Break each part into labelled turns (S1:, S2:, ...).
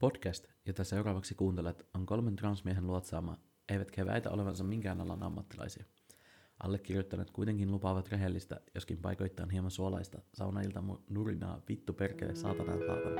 S1: Podcast, jota seuraavaksi kuuntelet, on kolmen transmiehen luotsaama, eivätkä väitä olevansa minkään alan ammattilaisia. Allekirjoittaneet kuitenkin lupaavat rehellistä, joskin paikoittain hieman suolaista, saunailta nurinaa vittu perkele saatana saatana.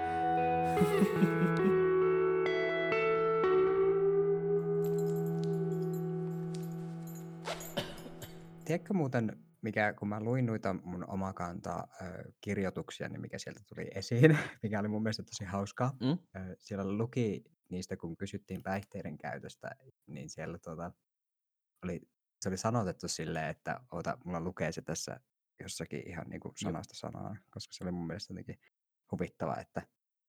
S2: Tiedätkö muuten, mikä, kun mä luin noita mun omakanta ö, kirjoituksia, niin mikä sieltä tuli esiin, mikä oli mun mielestä tosi hauskaa.
S3: Mm?
S2: Siellä luki niistä, kun kysyttiin päihteiden käytöstä, niin siellä tuota, oli, se oli sanotettu silleen, että oota, mulla lukee se tässä jossakin ihan niin kuin sanasta sanaan, koska se oli mun mielestä jotenkin huvittava, että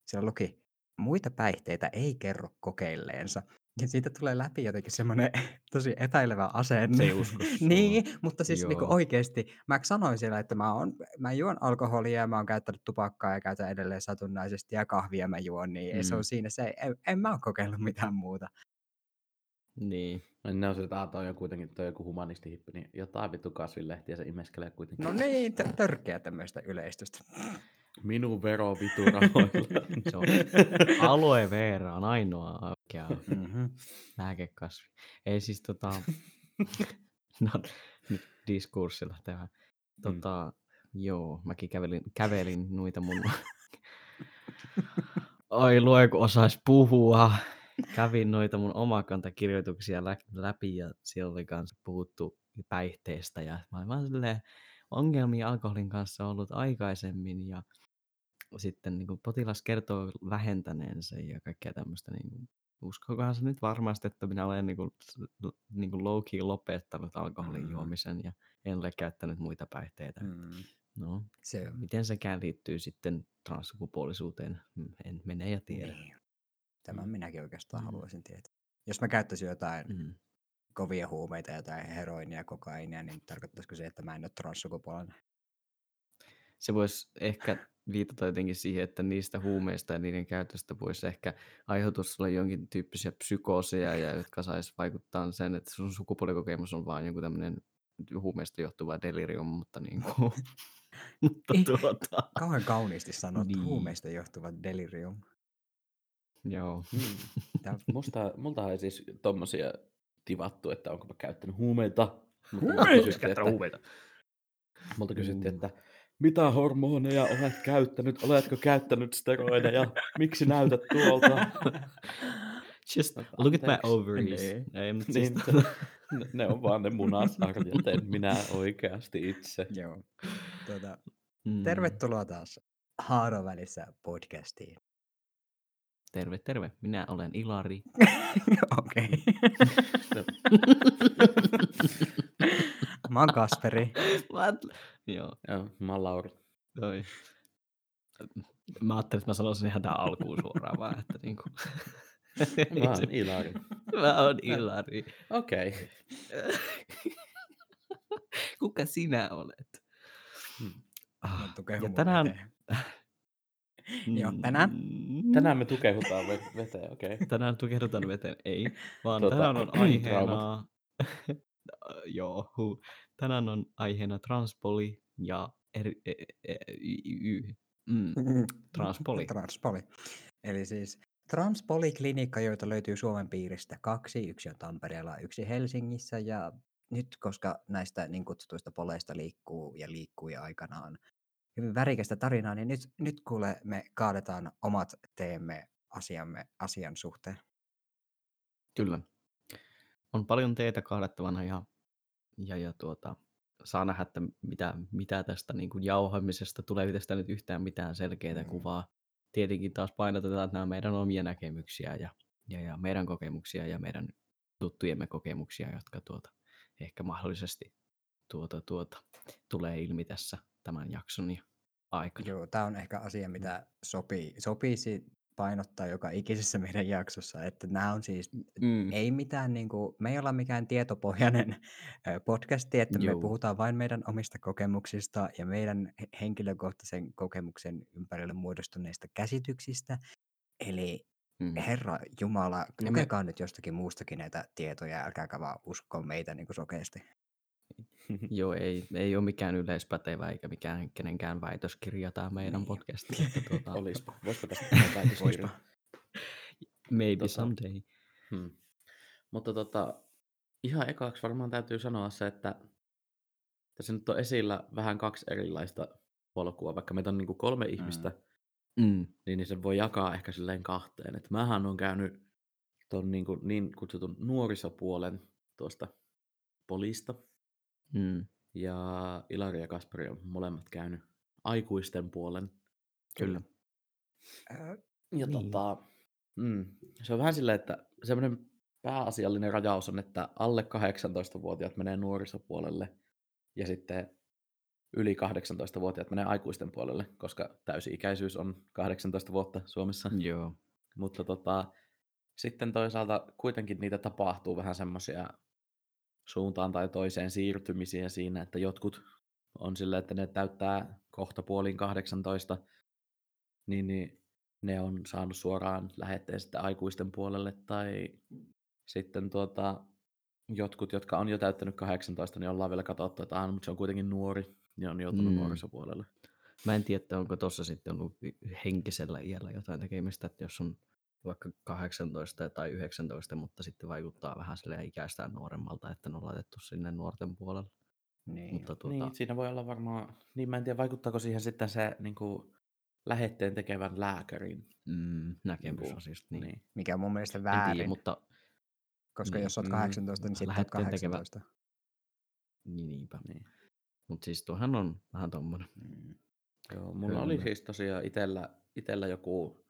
S2: siellä luki, muita päihteitä ei kerro kokeilleensa. Ja siitä tulee läpi jotenkin semmoinen tosi epäilevä asenne.
S3: Se ei usko sua.
S2: niin, mutta siis
S3: Joo.
S2: oikeasti, mä sanoin siellä, että mä, on, mä juon alkoholia ja mä oon käyttänyt tupakkaa ja käytän edelleen satunnaisesti ja kahvia mä juon, niin mm. se on siinä se, en, en mä oo kokeillut mitään muuta.
S3: Niin.
S1: No, ne on se, että toi on kuitenkin toi joku humanistihippi, niin jotain vittu kasvilehtiä se imeskelee kuitenkin.
S2: No niin, t- törkeä tämmöistä yleistystä.
S1: Minun vero vitu.
S3: Se on aloe vera on ainoa oikea
S2: Mm-hmm.
S3: lääkekasvi. Ei siis tota... no, nyt diskurssilla tämä. Tota, joo, mäkin kävelin, kävelin noita mun... Oi lue, kun osais puhua. Kävin noita mun omakantakirjoituksia lä- läpi ja siellä oli kanssa puhuttu päihteestä ja mä olin vaan silleen, ongelmia alkoholin kanssa ollut aikaisemmin ja sitten niin potilas kertoo vähentäneensä ja kaikkea tämmöistä. Niin kuin, uskokohan se nyt varmasti, että minä olen niin kuin, niin kuin low-key lopettanut alkoholin
S2: Mm.
S3: juomisen ja en ole käyttänyt muita päihteitä. Mm.
S2: Mm.
S3: No,
S2: Se on.
S3: miten sekään liittyy sitten transsukupuolisuuteen, Mm, en mene ja tiedä.
S2: Niin. Tämän minäkin oikeastaan
S3: Mm.
S2: haluaisin tietää. Jos mä käyttäisin jotain
S3: Mm.
S2: kovia huumeita, jotain heroinia, kokainia, niin tarkoittaisiko se, että mä en ole transsukupuolinen?
S3: Se voisi ehkä viitata jotenkin siihen, että niistä huumeista ja niiden käytöstä voisi ehkä aiheutua sulle jonkin tyyppisiä psykooseja, ja jotka sais vaikuttaa sen, että sun sukupuolikokemus on vaan joku tämmöinen huumeista johtuva delirium, mutta niin kuin, mutta tuota,
S2: Kauhean kauniisti sanottu
S3: Niin.
S2: huumeista johtuva delirium.
S3: joo.
S2: Tää,
S1: Musta, multa ei siis tommosia tivattu, että onko mä käyttänyt huumeita. Mutta multa
S3: Huumeita!
S1: kysyttiin, että,
S3: huumeita.
S1: multa kysyttiin,
S3: Mm.
S1: että mitä hormoneja olet käyttänyt? Oletko käyttänyt steroideja? Miksi näytät tuolta?
S3: Just look at my ovaries.
S2: Niin.
S3: Ei, mutta
S1: Niin,
S3: siis,
S1: ne, ne on vaan ne munasarjat, en minä oikeasti itse.
S2: joo. Tuota,
S3: mm,
S2: tervetuloa taas Haarovälissä podcastiin.
S3: Terve, terve. Minä olen Ilari.
S2: Okei. Mä oon Kasperi.
S3: What? Joo,
S1: Joo, mä oon Lauri.
S3: Toi. Mä ajattelin, että mä sanoisin ihan tähän alkuun suoraan vaan, että niinku...
S1: Mä oon Ilari.
S3: mä oon Ilari.
S1: Okei. Okay.
S3: Kuka sinä olet?
S1: Hmm.
S3: Ah, ja tänään...
S2: eteen. Joo, tänään?
S3: Mm,
S1: Tänään me tukehutaan ve- veteen, okei. Okay.
S3: Tänään tukehdutaan veteen, ei, vaan
S1: Tota,
S3: tänään on aiheena... Joo, hu. Tänään on aiheena transpoli ja eri... E, e, y, y, mm, transpoli.
S2: Transpoli. Eli siis transpoliklinikka, joita löytyy Suomen piiristä kaksi. Yksi on Tampereella, yksi Helsingissä. Ja nyt, koska näistä niin kutsutuista poleista liikkuu ja liikkui aikanaan hyvin värikästä tarinaa, niin nyt, nyt kuule me kaadetaan omat teemme asiamme asian suhteen.
S3: Kyllä. On paljon teitä kahdettavana ja, ja, ja tuota, saa nähdä, että mitä, mitä tästä niin kuin jauhamisesta tulee tästä nyt yhtään mitään selkeää
S2: Mm.
S3: kuvaa. Tietenkin taas painotetaan, että nämä meidän omia näkemyksiä ja, ja, ja meidän kokemuksia ja meidän tuttujemme kokemuksia, jotka tuota, ehkä mahdollisesti tuota, tuota, tulee ilmi tässä tämän jakson ja aikana.
S2: Joo, tämä on ehkä asia, mitä sopii, sopisi painottaa joka ikisessä meidän jaksossa, että nämä on siis
S3: Mm.
S2: ei mitään, niin kuin, me ei olla mikään tietopohjainen podcasti, että me
S3: Juu.
S2: puhutaan vain meidän omista kokemuksista ja meidän he- henkilökohtaisen kokemuksen ympärille muodostuneista käsityksistä. Eli
S3: Mm.
S2: Herra Jumala,
S3: me-
S2: lukekaa nyt jostakin muustakin näitä tietoja, älkääkä vaan usko meitä niin kuin sokeasti.
S3: Joo, ei, ei ole mikään yleispätevä eikä mikään kenenkään väitöskirja tämä meidän
S2: Niin.
S3: podcasti. Että tuota,
S1: Olispa. Voisiko tästä tehdä väitöskirja?
S2: Voispa.
S3: Maybe
S1: Tota-
S3: someday.
S1: Hmm. Mutta tota, ihan ekaksi varmaan täytyy sanoa se, että tässä nyt on esillä vähän kaksi erilaista polkua. Vaikka meitä on niin kuin kolme ihmistä,
S3: Mm.
S1: niin, niin sen voi jakaa ehkä silleen kahteen. Et mähän on käynyt tuon niin, kuin, niin kutsutun nuorisopuolen tuosta polista.
S3: Mm.
S1: Ja Ilari ja Kasperi on molemmat käynyt aikuisten puolen.
S3: Kyllä.
S2: Ää,
S1: Ja
S3: Niin.
S1: tota, mm, se on vähän silleen, että semmoinen pääasiallinen rajaus on, että alle 18-vuotiaat menee nuorisopuolelle ja sitten yli 18-vuotiaat menee aikuisten puolelle, koska täysi-ikäisyys on 18 vuotta Suomessa.
S3: Joo.
S1: Mutta tota, sitten toisaalta kuitenkin niitä tapahtuu vähän semmoisia suuntaan tai toiseen siirtymisiä siinä, että jotkut on silleen, että ne täyttää kohta puoliin 18, niin, niin ne on saanut suoraan lähetteen sitten aikuisten puolelle, tai sitten tuota, jotkut, jotka on jo täyttänyt 18, niin ollaan vielä katsottu, että ah, mutta se on kuitenkin nuori, niin on joutunut
S3: Mm.
S1: nuorisopuolelle.
S3: Mä en tiedä, että onko tuossa sitten ollut henkisellä iällä jotain tekemistä, että jos on vaikka 18 tai 19, mutta sitten vaikuttaa vähän sille ikäistään nuoremmalta, että ne on laitettu sinne nuorten puolelle.
S2: niin.
S3: Mutta tuota,
S1: Niin, siinä voi olla varmaan, niin mä en tiedä, vaikuttaako siihen sitten se niin kuin, lähetteen tekevän lääkärin.
S3: mm, näkemys
S1: Niinku,
S3: asiasta. Niin.
S1: Niin.
S2: Mikä on mun mielestä
S3: En
S2: väärin,
S3: tiedä, mutta
S2: koska
S3: niin,
S2: jos olet
S3: mm,
S2: 18, niin sitten olet
S3: lähetteen tekevä-
S2: 18.
S3: niin, niinpä.
S1: Niin.
S3: Mutta siis tuohan on vähän tommonen.
S2: Mm.
S1: Joo, mulla oli
S3: Kyllä.
S1: siis tosiaan itellä, itellä joku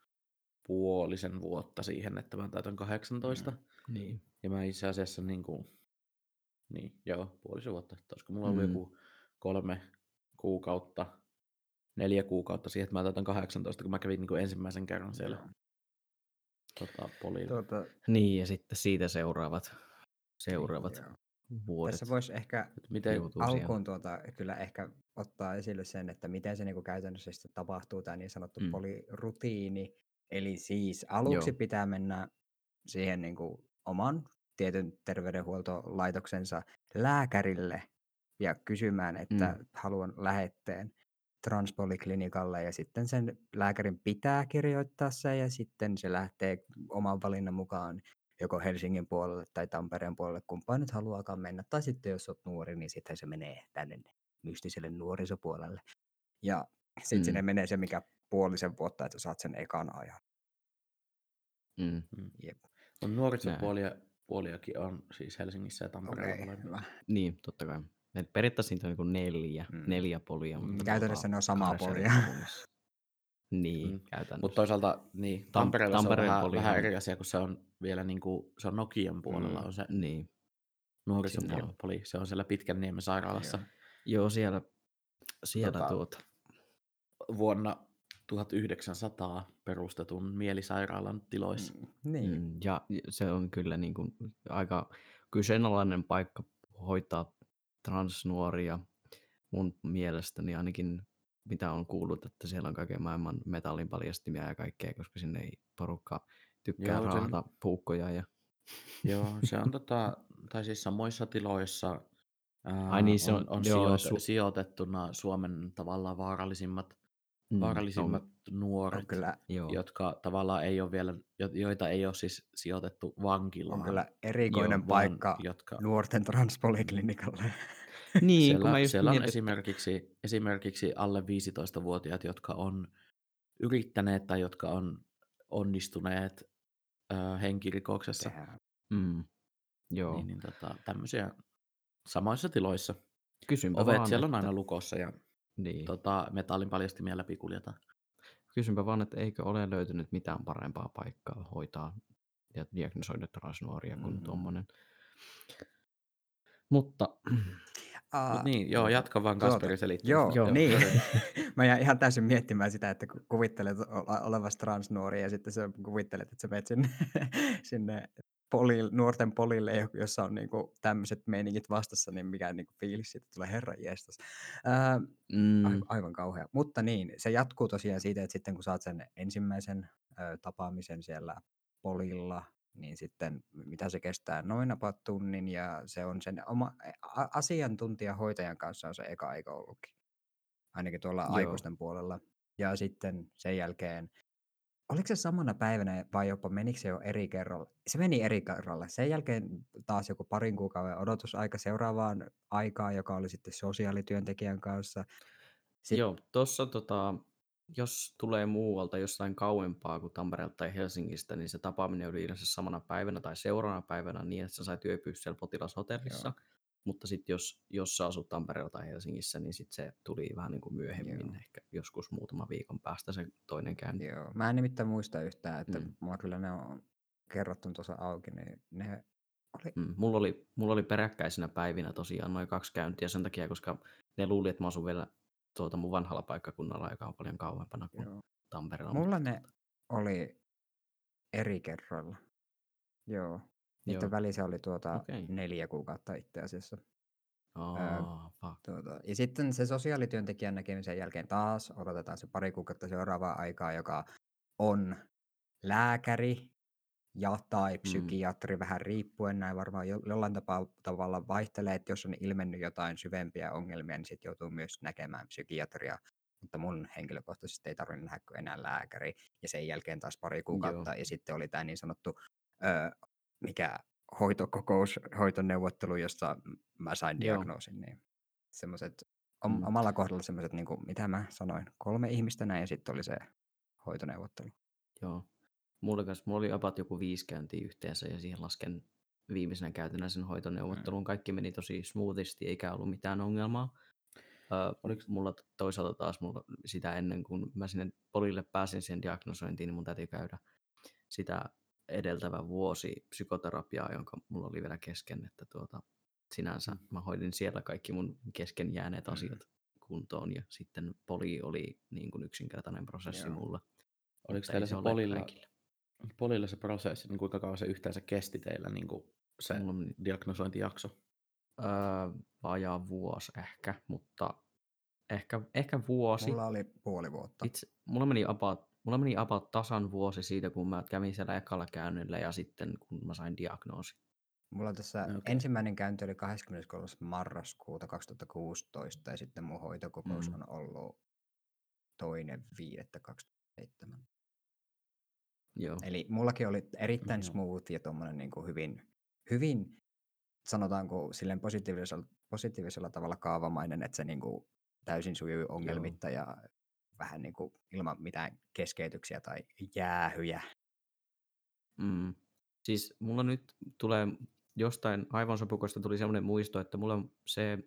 S1: puolisen vuotta siihen, että mä täytän 18. Mm.
S3: Niin.
S1: Ja mä itse asiassa niin kuin, niin joo, puolisen vuotta. Olisiko mulla ollut
S3: Mm.
S1: joku kolme kuukautta, neljä kuukautta siihen, että mä täytän 18, kun mä kävin niin kuin ensimmäisen kerran siellä tota, polilla.
S2: Tuota,
S3: Niin, ja sitten siitä seuraavat, seuraavat
S2: joo.
S3: vuodet.
S2: Tässä voisi ehkä
S1: miten,
S2: alkuun tuota, kyllä ehkä ottaa esille sen, että miten se niinku käytännössä sitten tapahtuu, tämä niin sanottu
S3: Mm.
S2: mm. polirutiini. Eli siis aluksi
S3: Joo.
S2: pitää mennä siihen niinku oman tietyn terveydenhuoltolaitoksensa lääkärille ja kysymään, että
S3: Mm.
S2: haluan lähetteen transpoliklinikalle ja sitten sen lääkärin pitää kirjoittaa se ja sitten se lähtee oman valinnan mukaan joko Helsingin puolelle tai Tampereen puolelle, kumpaan nyt haluaakaan mennä. Tai sitten jos olet nuori, niin sitten se menee tänne mystiselle nuorisopuolelle. Ja sitten
S3: mm.
S2: sinne menee se, mikä puolisen vuotta, että saat sen ekan ajan.
S3: Mm.
S1: mm.
S2: Jep.
S1: on nuorisopuolia puoliakin on siis Helsingissä ja Tampereella molemmilla.
S2: hyvä.
S3: Niin, totta kai. Et periaatteessa niitä on niin neljä,
S2: Mm.
S3: neljä polia. Mutta
S2: käytännössä
S3: tuota,
S2: ne on samaa polia.
S3: Niin,
S1: Mm.
S3: käytännössä.
S1: Mutta toisaalta niin,
S3: Tam-
S1: Tampereella se on
S3: Tampereen
S1: vähän, vähän eri asia, kun se on vielä niin kuin, se on Nokian puolella
S2: Mm.
S1: on se
S3: Niin.
S1: nuorisopoli. Se on siellä Pitkänniemen sairaalassa.
S2: Joo.
S3: Joo, siellä, siellä
S1: Tota,
S3: tuota.
S1: vuonna 1900 perustetun mielisairaalan tiloissa.
S2: Mm, Niin.
S3: Mm, ja se on kyllä niin kuin aika kyseenalainen paikka hoitaa transnuoria mun mielestäni ainakin mitä on kuullut, että siellä on kaiken maailman metallin paljastimia ja kaikkea, koska sinne ei porukka tykkää
S1: Joo,
S3: Joo,
S1: sen-
S3: raahata puukkoja. Ja...
S1: Joo, se on tota, tai siis samoissa tiloissa ää,
S3: Ai niin, se
S1: on,
S3: on-
S1: on
S3: joo,
S1: sijoite,
S3: su-
S1: sijoitettuna Suomen tavallaan vaarallisimmat,
S3: Mm,
S1: vaarallisimmat nuoret,
S2: On kyllä,
S3: Joo,
S1: jotka tavallaan ei ole vielä, jo- joita ei ole siis sijoitettu vankilaan.
S2: on kyllä erikoinen
S3: Joo,
S2: paikka
S1: jotka,
S2: nuorten transpoliklinikalle.
S3: niin kun
S1: siellä,
S3: mä just
S1: siellä on
S3: mietin,
S1: esimerkiksi, esimerkiksi alle 15-vuotiaat, jotka on yrittäneet tai jotka on onnistuneet ö, henkirikoksessa.
S2: Tehdään.
S3: Mm, joo,
S1: Niin, niin tota, tämmöisiä samoissa tiloissa.
S3: kysynpä
S1: Ovet
S3: vaan,
S1: siellä on
S3: että,
S1: aina lukossa ja
S3: niin,
S1: tota, metallin paljastimia läpi kuljetaan.
S3: kysynpä vaan, että eikö ole löytynyt mitään parempaa paikkaa hoitaa ja diagnosoida transnuoria kuin
S2: Mm.
S3: mm. tuommoinen. Mutta
S2: Aa,
S1: Mut niin, joo, jatka vaan
S2: tuota,
S1: Kasperi selittää.
S2: Joo,
S3: Joo.
S2: niin. Mä jäin ihan täysin miettimään sitä, että kun kuvittelet olevasi transnuori ja sitten sä kuvittelet, että sä menet sinne, sinne poli, nuorten polille, jo- jossa on niinku tämmöiset meiningit vastassa, niin mikä niinku fiilis siitä tulee, herra jestas. Ää,
S3: mm,
S2: aivan, aivan kauhea. Mutta niin, se jatkuu tosiaan siitä, että sitten kun saat sen ensimmäisen ö, tapaamisen siellä polilla, niin sitten mitä se kestää, noin about tunnin ja se on sen oma a- asiantuntijahoitajan kanssa on se eka aika ollutkin. Ainakin tuolla
S3: Joo.
S2: aikuisten puolella. Ja sitten sen jälkeen oliko se samana päivänä vai jopa menikö se jo eri kerralla? Se meni eri kerralla. Sen jälkeen taas joku parin kuukauden odotusaika seuraavaan aikaan, joka oli sitten sosiaalityöntekijän kanssa. Sit,
S3: Joo, tuossa tota, jos tulee muualta jostain kauempaa kuin Tampereelta tai Helsingistä, niin se tapaaminen oli yleensä samana päivänä tai seuraavana päivänä niin, että sä sait yöpyä siellä potilashotellissa.
S2: Joo.
S3: Mutta sitten jos, jos sä asut Tampereella tai Helsingissä, niin sit se tuli vähän niin kuin myöhemmin,
S2: Joo.
S3: ehkä joskus muutama viikon päästä se toinen käynti.
S2: Joo. Mä en nimittäin muista yhtään, että
S3: Mm.
S2: mulla kyllä ne on kerrottu tuossa auki, niin ne oli...
S3: Mm, mulla, oli, mulla oli peräkkäisinä päivinä tosiaan noin kaksi käyntiä sen takia, koska ne luuli, että mä asun vielä tuota mun vanhalla paikkakunnalla, joka on paljon kauempana kuin
S2: Joo.
S3: Tampereella.
S2: Mulla
S3: mutta
S2: ne
S3: tuota,
S2: oli eri kerroilla. Joo. Niiden
S3: Joo.
S2: välissä oli tuota
S3: Okei.
S2: neljä kuukautta itse asiassa.
S3: Aa, fuck.
S2: Tuota, ja sitten se sosiaalityöntekijän näkemisen jälkeen taas odotetaan se pari kuukautta seuraavaa aikaa, joka on lääkäri ja tai
S3: Mm.
S2: psykiatri, vähän riippuen, näin varmaan jo, jollain tapaa, tavalla vaihtelee, että jos on ilmennyt jotain syvempiä ongelmia, niin sitten joutuu myös näkemään psykiatria. Mutta mun henkilökohtaisesti ei tarvinnut nähdä kuin enää lääkäri. Ja sen jälkeen taas pari kuukautta, ja sitten oli tämä niin sanottu, ö, mikä hoitokokous, hoitoneuvottelu, jossa mä sain
S3: Joo.
S2: diagnoosin, niin semmoiset om,
S3: Mm.
S2: omalla kohdalla semmoiset, niin kuin, mitä mä sanoin, kolme ihmistä näin, ja sitten oli se hoitoneuvottelu.
S3: Joo. Mulla, kanssa, mulla oli about joku viisi käyntiä yhteensä ja siihen lasken viimeisenä käytänä sen hoitoneuvottelun. Kaikki meni tosi smoothisti eikä ollut mitään ongelmaa. Öö,
S1: Oliko-
S3: mulla toisaalta taas mulla sitä ennen kuin mä sinne polille pääsin sen diagnosointiin, niin mun täytyy käydä sitä edeltävä vuosi psykoterapiaa, jonka mulla oli vielä kesken, että tuota, sinänsä
S1: Mm.
S3: mä hoidin siellä kaikki mun kesken jääneet
S2: Mm.
S3: asiat kuntoon ja sitten poli oli niin kuin yksinkertainen prosessi
S2: Joo.
S3: mulla.
S1: Oliko teillä se
S3: ole
S1: polilla,
S3: kaikille.
S1: polilla se prosessi, niin kuinka kauan se yhteensä kesti teillä niin kuin se
S3: Mulla meni
S1: diagnosointijakso?
S3: öö, vajaa vuosi ehkä, mutta ehkä, ehkä vuosi.
S2: Mulla oli puoli vuotta.
S3: Itse, mulla, meni about, mulla meni about tasan vuosi siitä, kun mä kävin siellä ekalla käynnillä ja sitten kun mä sain diagnoosi.
S2: Mulla tässä
S1: Okei.
S2: okay. ensimmäinen käynti oli 23. marraskuuta 2016 ja sitten mun hoitokokous
S3: Mm.
S2: on ollut toinen 5.2007.
S3: Joo.
S2: Eli mullakin oli erittäin
S1: Joo.
S2: smooth ja tommonen niin kuin hyvin, hyvin, sanotaanko silleen positiivisella, positiivisella tavalla kaavamainen, että se niin kuin täysin sujui ongelmitta ja vähän niin kuin ilman mitään keskeytyksiä tai jäähyjä.
S3: Mm. Siis mulla nyt tulee jostain aivan sopukoista tuli semmoinen muisto, että mulla on se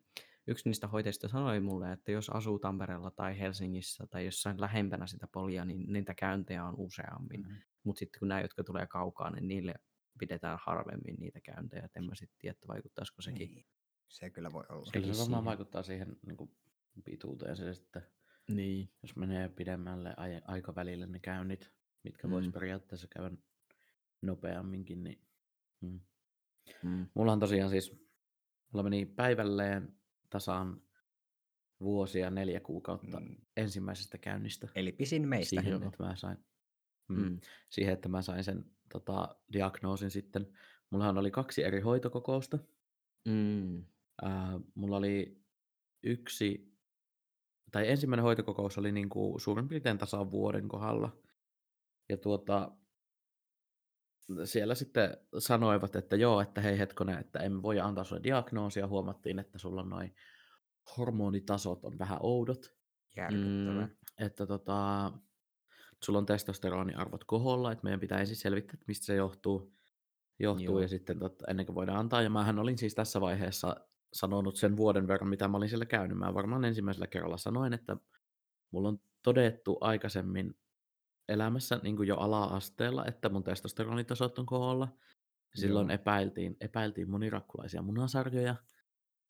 S3: yksi niistä hoitajista sanoi mulle, että jos asuu Tampereella tai Helsingissä tai jossain lähempänä sitä polia, niin niitä käyntejä on useammin.
S2: Mm.
S3: Mutta sitten kun nämä, jotka tulee kaukaa, niin niille pidetään harvemmin niitä käyntejä. Et en mä sitten tiedä, että vaikuttaisiko sekin.
S2: Niin. Se kyllä voi olla.
S1: Kyllä
S3: Sekin
S1: se varmaan
S3: siihen.
S1: vaikuttaa siihen niin kuin pituuteen se sitten,
S3: Niin.
S1: jos menee pidemmälle ai- aikavälille ne käynnit, mitkä voisi
S3: Mm.
S1: periaatteessa käydä nopeamminkin, niin mm.
S3: Mm.
S1: Mulla on tosiaan siis, mulla meni päivälleen tasan vuosia neljä kuukautta
S2: Mm.
S1: ensimmäisestä käynnistä
S2: Eli pisin meistä.
S1: siihen, että mä sain, mm,
S3: Mm.
S1: siihen, että mä sain sen tota, diagnoosin sitten. Mullahan oli kaksi eri hoitokokousta.
S3: Mm.
S1: Ää, mulla oli yksi, tai ensimmäinen hoitokokous oli niin kuin suurin piirtein tasan vuoden kohdalla. Ja tuota, siellä sitten sanoivat, että joo, että hei hetkonen, että emme voi antaa sulle diagnoosia. Huomattiin, että sulla on noin hormonitasot on vähän oudot.
S2: Järkyttävää.
S3: Mm.
S1: Että tota, sulla on testosteroniarvot koholla, että meidän pitää ensin selvittää, että mistä se johtuu. johtuu
S3: Joo.
S1: ja sitten tota, ennen kuin voidaan antaa. Ja mähän olin siis tässä vaiheessa sanonut sen vuoden verran, mitä mä olin siellä käynyt. Mä varmaan ensimmäisellä kerralla sanoin, että mulla on todettu aikaisemmin elämässä niin kuin jo ala-asteella, että mun testosteronitasot on koholla. Silloin
S2: Joo.
S1: epäiltiin, epäiltiin monirakkulaisia munasarjoja,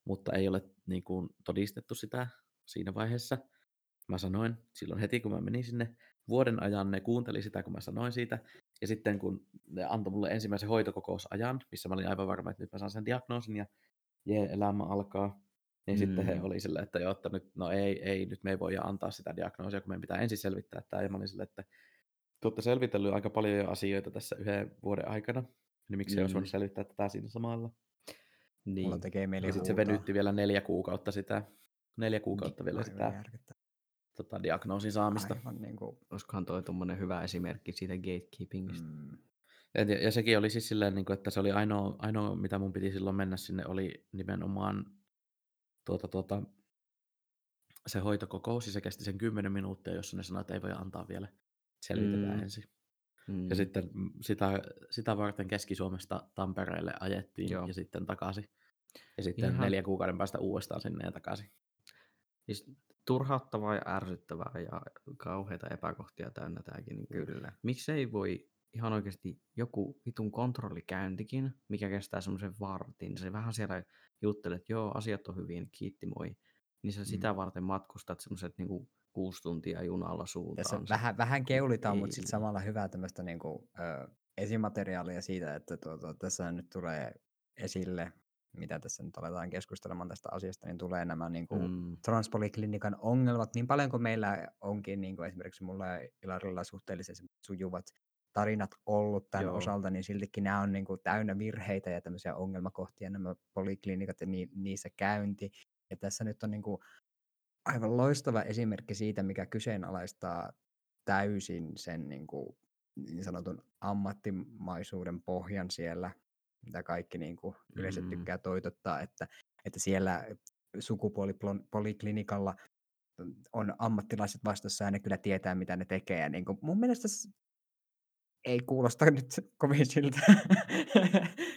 S1: mutta ei ole niin kuin, todistettu sitä siinä vaiheessa. Mä sanoin silloin heti, kun mä menin sinne vuoden ajan, ne kuunteli sitä, kun mä sanoin siitä. Ja sitten kun ne antoi mulle ensimmäisen hoitokokousajan, missä mä olin aivan varma, että nyt mä saan sen diagnoosin ja jee, elämä alkaa, niin mm. sitten he
S3: Mm.
S1: oli silleen, että joo, että nyt, no ei, ei, nyt me ei voi antaa sitä diagnoosia, kun meidän pitää ensin selvittää tämä. Ja mä olin silleen, että te olette selvitellyt aika paljon jo asioita tässä yhden vuoden aikana, niin miksi mm. ei olisi
S3: Mm.
S1: voinut selvittää tätä siinä samalla.
S3: Niin.
S2: Mulla tekee mieli
S1: Ja sitten se venytti vielä neljä kuukautta sitä, neljä kuukautta vielä sitä tota, diagnoosin saamista.
S2: Aivan niin kuin,
S3: Olisikohan toi tuommoinen hyvä esimerkki siitä gatekeepingistä?
S2: mm,
S1: Et, ja sekin oli siis silleen, niin kuin, että se oli ainoa, ainoa, mitä mun piti silloin mennä sinne, oli nimenomaan tuota, tuota, se hoitokokous, ja se kesti sen 10 minuuttia, jossa ne sanoivat, että ei voi antaa vielä, selvitetään
S3: Mm.
S1: ensin.
S3: Mm.
S1: Ja sitten sitä, sitä varten Keski-Suomesta Tampereelle ajettiin
S3: Joo.
S1: ja sitten takaisin. Ja sitten
S3: Ihan-
S1: neljän kuukauden päästä uudestaan sinne ja takaisin.
S3: Siis turhauttavaa ja ärsyttävää ja kauheita epäkohtia täynnä tämäkin. Niin
S2: kyllä.
S3: Miksei voi ihan oikeasti joku vitun kontrollikäyntikin, mikä kestää semmoisen vartin. Se vähän siellä juttelet, että joo, asiat on hyvin, kiitti moi. Niin sä sitä varten matkustat semmoiset niinku kuusi tuntia junalla
S2: Tässä
S3: suuntaan.
S2: vähän, vähän keulitaan, mutta sitten samalla hyvää tämmöistä niin kuin, ö, esimateriaalia siitä, että tuota, tässä nyt tulee esille, mitä tässä nyt aletaan keskustelemaan tästä asiasta, niin tulee nämä niin kuin,
S3: Mm,
S2: transpoliklinikan ongelmat, niin paljon kuin meillä onkin niin kuin esimerkiksi mulla ja Ilarilla suhteellisen sujuvat tarinat ollut tämän
S3: Joo.
S2: osalta, niin siltikin nämä on niin kuin täynnä virheitä ja tämmöisiä ongelmakohtia, nämä poliklinikat ja ni, niissä käynti. Ja tässä nyt on niin kuin aivan loistava esimerkki siitä, mikä kyseenalaistaa täysin sen niin, kuin, niin sanotun ammattimaisuuden pohjan siellä, mitä kaikki niin kuin yleensä
S3: Mm.
S2: tykkää toitottaa, että, että siellä sukupuolipoliklinikalla on ammattilaiset vastassa ja ne kyllä tietää, mitä ne tekee. Ja niin kuin, mun mielestä ei kuulosta nyt kovin siltä.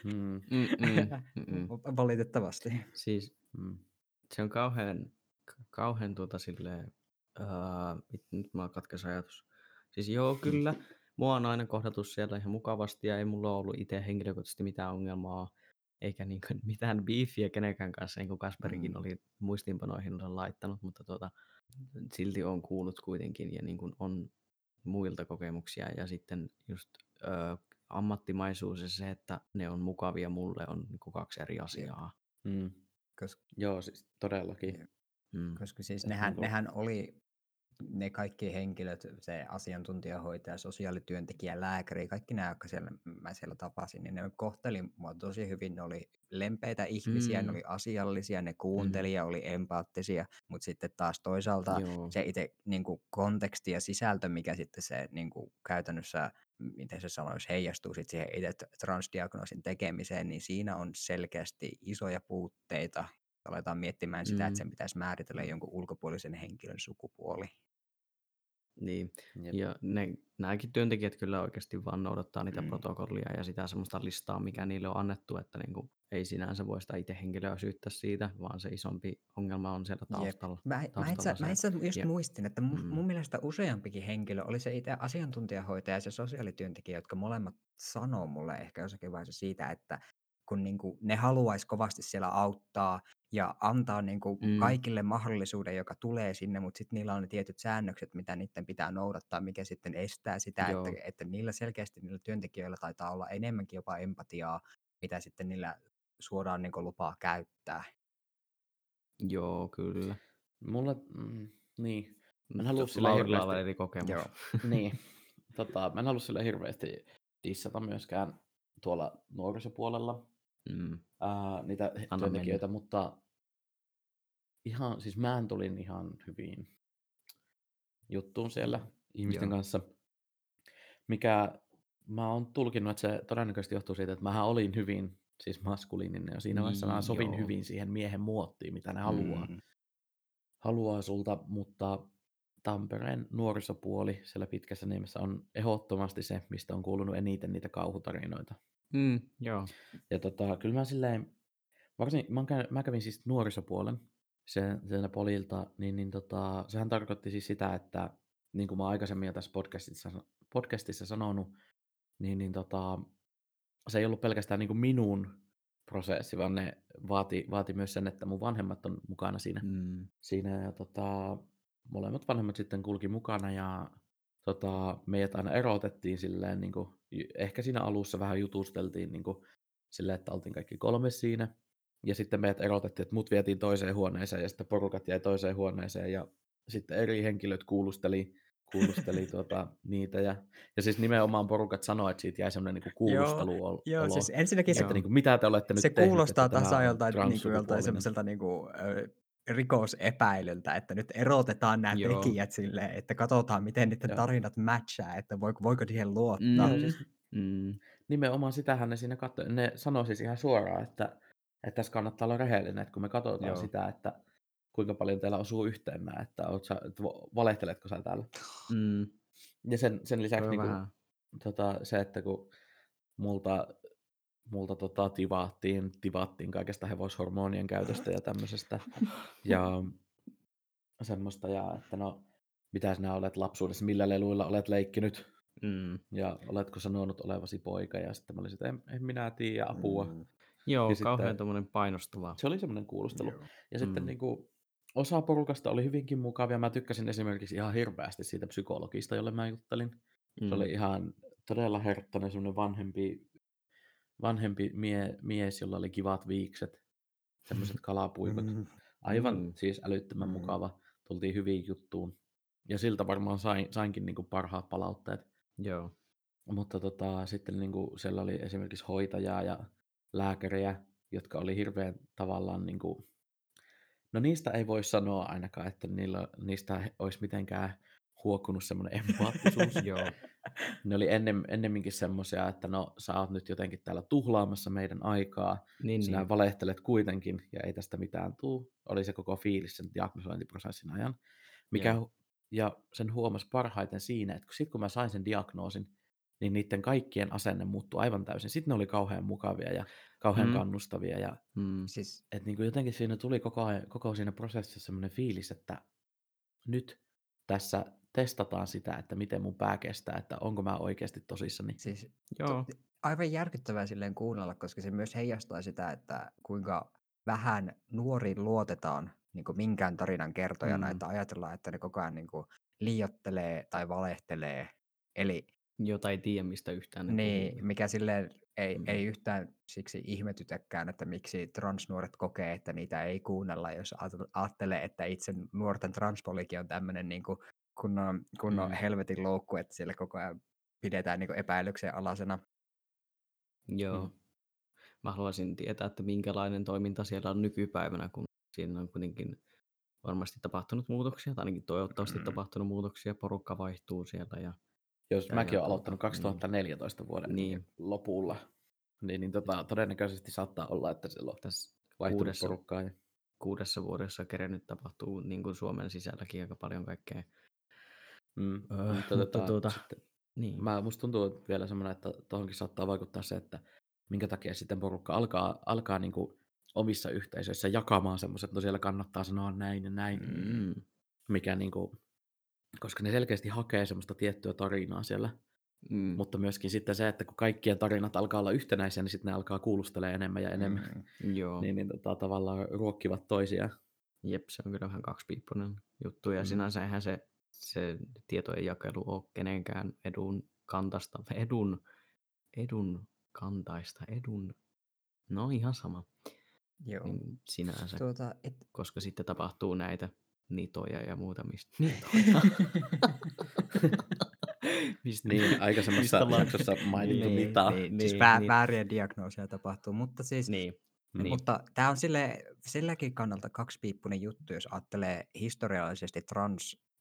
S1: Mm,
S3: mm, mm, mm.
S2: Valitettavasti.
S3: Siis
S1: mm.
S3: se on kauhean, kauhean tuota silleen, mit- nyt mä katkaisen ajatus. Siis joo, kyllä, mua on aina kohdattu siellä ihan mukavasti ja ei mulla ollut itse henkilökohtaisesti mitään ongelmaa, eikä niin kuin mitään beefiä kenenkään kanssa, niin kuin Kasperikin
S2: Mm.
S3: oli muistiinpanoihin laittanut, mutta tuota, silti on kuullut kuitenkin ja niin kuin on muilta kokemuksia ja sitten just ö, ammattimaisuus ja se, että ne on mukavia mulle on niin kuin kaksi eri asiaa.
S1: Mm.
S2: Koska
S1: Joo, siis todellakin.
S3: Mm.
S2: Koska siis nehän,
S1: niinku-
S2: nehän oli ne kaikki henkilöt, se asiantuntijahoitaja, sosiaalityöntekijä, lääkäri, kaikki nämä, jotka siellä, mä siellä tapasin, niin ne kohteli mua tosi hyvin. Ne oli lempeitä ihmisiä, mm. ne
S3: Mm.
S2: oli asiallisia, ne kuunteli ja oli empaattisia, mutta sitten taas toisaalta
S3: Joo.
S2: se itse niin kuin konteksti ja sisältö, mikä sitten se niin kuin käytännössä, miten se sanoisi, heijastuu sitten siihen itse transdiagnoosin tekemiseen, niin siinä on selkeästi isoja puutteita. Aletaan miettimään sitä, että
S3: Mm.
S2: sen pitäisi määritellä jonkun ulkopuolisen henkilön sukupuoli.
S3: Niin.
S1: Jep.
S3: Ja ne, nämäkin työntekijät kyllä oikeasti vaan noudattaa niitä
S2: Mm.
S3: protokollia ja sitä semmoista listaa, mikä niille on annettu, että niinku, ei sinänsä voi sitä itse henkilöä syyttää siitä, vaan se isompi ongelma on siellä
S2: Jep.
S3: taustalla.
S2: Mä, mä itse,
S3: taustalla
S2: mä
S3: se.
S2: itse just
S3: Ja-
S2: muistin, että mun,
S3: Mm.
S2: mun mielestä useampikin henkilö, oli se itse asiantuntijahoitaja ja se sosiaalityöntekijä, jotka molemmat sanoo mulle ehkä jossakin vaiheessa siitä, että kun niinku ne haluaisi kovasti siellä auttaa ja antaa niinku
S3: Mm.
S2: kaikille mahdollisuuden, joka tulee sinne, mutta sitten niillä on ne tietyt säännökset, mitä niiden pitää noudattaa, mikä sitten estää sitä, että,
S3: Joo.
S2: että niillä selkeästi niillä työntekijöillä taitaa olla enemmänkin jopa empatiaa, mitä sitten niillä suoraan niinku lupaa käyttää.
S3: Joo, kyllä.
S1: Mulla, mm, niin, Mä en halua sillä hirveästi-
S3: eri kokemus.
S2: Joo.
S1: niin. Tota, mä en halua sille hirveästi dissata myöskään tuolla nuorisopuolella
S3: Mm.
S1: ää, niitä
S3: Anna
S1: työntekijöitä, mutta ihan, siis mä tulin ihan hyvin juttuun siellä ihmisten
S2: Joo.
S1: kanssa, mikä mä oon tulkinnut, että se todennäköisesti johtuu siitä, että mä olin hyvin siis maskuliininen jo siinä vaiheessa, mä
S3: Niin,
S1: sovin
S3: joo.
S1: hyvin siihen miehen muottiin, mitä ne haluaa,
S2: Mm.
S1: haluaa sulta, mutta Tampereen nuorisopuoli siellä pitkässä nimessä on ehdottomasti se, mistä on kuulunut eniten niitä kauhutarinoita.
S3: Mm, joo.
S1: Ja tota, kyllä mä silleen, varsin, mä, käyn, mä kävin siis nuorisopuolen se, siellä polilta, niin, niin tota, sehän tarkoitti siis sitä, että niin kuin mä aikaisemmin jo tässä podcastissa, podcastissa sanonut, niin, niin tota, se ei ollut pelkästään niin kuin minun prosessi, vaan ne vaati, vaati myös sen, että mun vanhemmat on mukana siinä.
S3: Mm.
S1: siinä ja tota, molemmat vanhemmat sitten kulki mukana ja tota, meidät aina erotettiin silleen, niin kuin, ehkä siinä alussa vähän jutusteltiin niin kuin, silleen, että oltiin kaikki kolme siinä. Ja sitten meidät erotettiin, että mut vietiin toiseen huoneeseen ja sitten porukat jäi toiseen huoneeseen ja sitten eri henkilöt kuulusteli, kuulusteli tuota, niitä. Ja, ja siis nimenomaan porukat sanoi, että siitä jäi semmoinen niin kuulustelu olo.
S2: Joo, siis ensinnäkin se,
S1: että niin kuin, mitä te olette nyt
S2: se
S1: tehnyt,
S2: kuulostaa
S1: tämä
S2: taas joltain niin kuin joltain semmoiselta niin kuin, ö, rikosepäilyltä, että nyt erotetaan nämä
S3: Joo.
S2: tekijät silleen, että katsotaan, miten niiden
S1: Joo.
S2: tarinat matchaa, että voiko, voiko siihen luottaa.
S3: Mm.
S1: siis
S3: Mm.
S1: nimenomaan sitähän ne siinä katsoi. Ne sanoi siis ihan suoraan, että, että tässä kannattaa olla rehellinen, että kun me katsotaan
S3: Joo.
S1: sitä, että kuinka paljon teillä osuu yhteen nämä, että, oot sä, että valehteletko sä täällä.
S3: Mm.
S1: Ja sen, sen
S3: Se
S1: lisäksi niin kuin, tota, se, että kun multa, multa tota, tivaattiin, tivattiin kaikesta hevoshormonien käytöstä ja tämmöisestä. Ja semmoista, ja että no, mitä sinä olet lapsuudessa, millä leluilla olet leikkinyt,
S3: Mm.
S1: ja oletko sanonut olevasi poika, ja sitten mä olisin, että en, en minä tiedä, apua. Mm.
S2: Mm,
S3: Joo,
S1: Ja
S3: kauhean
S1: sitten-
S3: tommonen painostava.
S1: Se oli semmoinen kuulustelu.
S2: joo.
S1: Ja sitten
S3: Mm.
S1: niin kuin, osa porukasta oli hyvinkin mukavia. Mä tykkäsin esimerkiksi ihan hirveästi siitä psykologista, jolle mä juttelin. Se oli ihan todella herttainen semmoinen vanhempi, vanhempi mie, mies, jolla oli kivat viikset, semmoiset kalapuikot.
S2: Mm,
S1: Aivan
S3: Mm.
S1: siis älyttömän
S2: Mm.
S1: mukava. Tultiin hyviin juttuun. Ja siltä varmaan sain, sainkin niin kuin parhaat palautteet.
S3: Joo.
S1: Mutta tota, sitten niin kuin siellä oli esimerkiksi hoitajaa ja lääkäriä, jotka oli hirveän tavallaan, niin kuin, no niistä ei voi sanoa ainakaan, että niillä, niistä olisi mitenkään huokunut semmoinen empaattisuus.
S3: Joo.
S1: Ne oli ennem, ennemminkin semmoisia, että no sä oot nyt jotenkin täällä tuhlaamassa meidän aikaa,
S3: Niin,
S1: sinä
S3: niin.
S1: valehtelet kuitenkin ja ei tästä mitään tuu. Oli se koko fiilis sen diagnosointiprosessin ajan. Mikä,
S3: Joo.
S1: ja sen huomasi parhaiten siinä, että sitten kun mä sain sen diagnoosin, niin niiden kaikkien asenne muuttui aivan täysin. Sitten ne oli kauhean mukavia ja kauhean
S3: mm.
S1: kannustavia. Ja
S3: Mm.
S2: Siis,
S1: et niin kuin jotenkin siinä tuli koko, ajan, koko siinä prosessissa semmoinen fiilis, että nyt tässä testataan sitä, että miten mun pää kestää, että onko mä oikeasti tosissani.
S2: siis
S3: Joo.
S2: to- aivan järkyttävää silleen kuunnella, koska se myös heijastaa sitä, että kuinka vähän nuoriin luotetaan niin kuin minkään tarinan kertojana,
S3: Mm.
S2: että ajatellaan, että ne koko ajan niin kuin liiottelee tai valehtelee. Eli
S3: Jota ei tiedä, mistä yhtään
S2: niin,
S3: puhuu.
S2: mikä silleen ei,
S3: Mm.
S2: ei yhtään siksi ihmetytäkään, että miksi transnuoret kokee, että niitä ei kuunnella, jos ajattelee, että itse nuorten transpolikin on tämmöinen niin kuin kunnon, kunnon
S1: Mm.
S2: helvetin loukku, että siellä koko ajan pidetään niin epäilyksen alasena.
S3: Joo.
S1: Mm.
S3: Mä haluaisin tietää, että minkälainen toiminta siellä on nykypäivänä, kun siinä on kuitenkin varmasti tapahtunut muutoksia, tai ainakin toivottavasti
S2: Mm.
S3: tapahtunut muutoksia, porukka vaihtuu siellä ja
S1: Jos
S3: Ja-
S1: mäkin olen
S3: tuota,
S1: aloittanut 2014 vuoden
S3: Niin.
S1: lopulla, niin, niin tota, todennäköisesti saattaa olla, että siellä on
S3: tässä
S1: vaihtunut
S3: kuudessa,
S1: porukkaa. Ja...
S3: kuudessa vuodessa kerennyt tapahtuu niin kuin Suomen sisälläkin aika paljon kaikkea.
S1: Mm,
S3: Öö,
S1: mutta, tota,
S3: tuota,
S1: sitten,
S3: Niin.
S1: mä, musta tuntuu että vielä semmoinen, että tuohonkin saattaa vaikuttaa se, että minkä takia sitten porukka alkaa, alkaa niin kuin omissa yhteisöissä jakamaan semmoiset, että no siellä kannattaa sanoa näin ja näin,
S3: Mm.
S1: mikä niin kuin, koska ne selkeästi hakee semmoista tiettyä tarinaa siellä,
S3: Mm.
S1: mutta myöskin sitten se, että kun kaikkien tarinat alkaa olla yhtenäisiä, niin sitten ne alkaa kuulustelemaan enemmän ja enemmän,
S2: Mm.
S3: Joo.
S1: niin, niin tota, tavallaan ruokkivat toisiaan.
S3: Jep, se on kyllä vähän kaksipiippunen juttu ja
S1: Mm.
S3: sinänsä eihän se, se tietojen jakelu ole kenenkään edun kantasta, edun, edun kantaista, edun, no ihan sama,
S2: Joo.
S3: niin sinänsä,
S2: Tuota, et,
S3: koska sitten tapahtuu näitä nitoja ja muuta, mistä nitoja. mistä,
S1: Niin, aikaisemmassa
S3: mistä
S1: jaksossa mainittu
S3: Niin,
S1: nita.
S3: niin,
S2: siis
S3: niin, niin,
S2: vääriä diagnooseja tapahtuu, mutta siis
S3: niin, niin.
S2: Mutta tämä on sille, silläkin kannalta kaksipiippunen juttu, jos ajattelee historiallisesti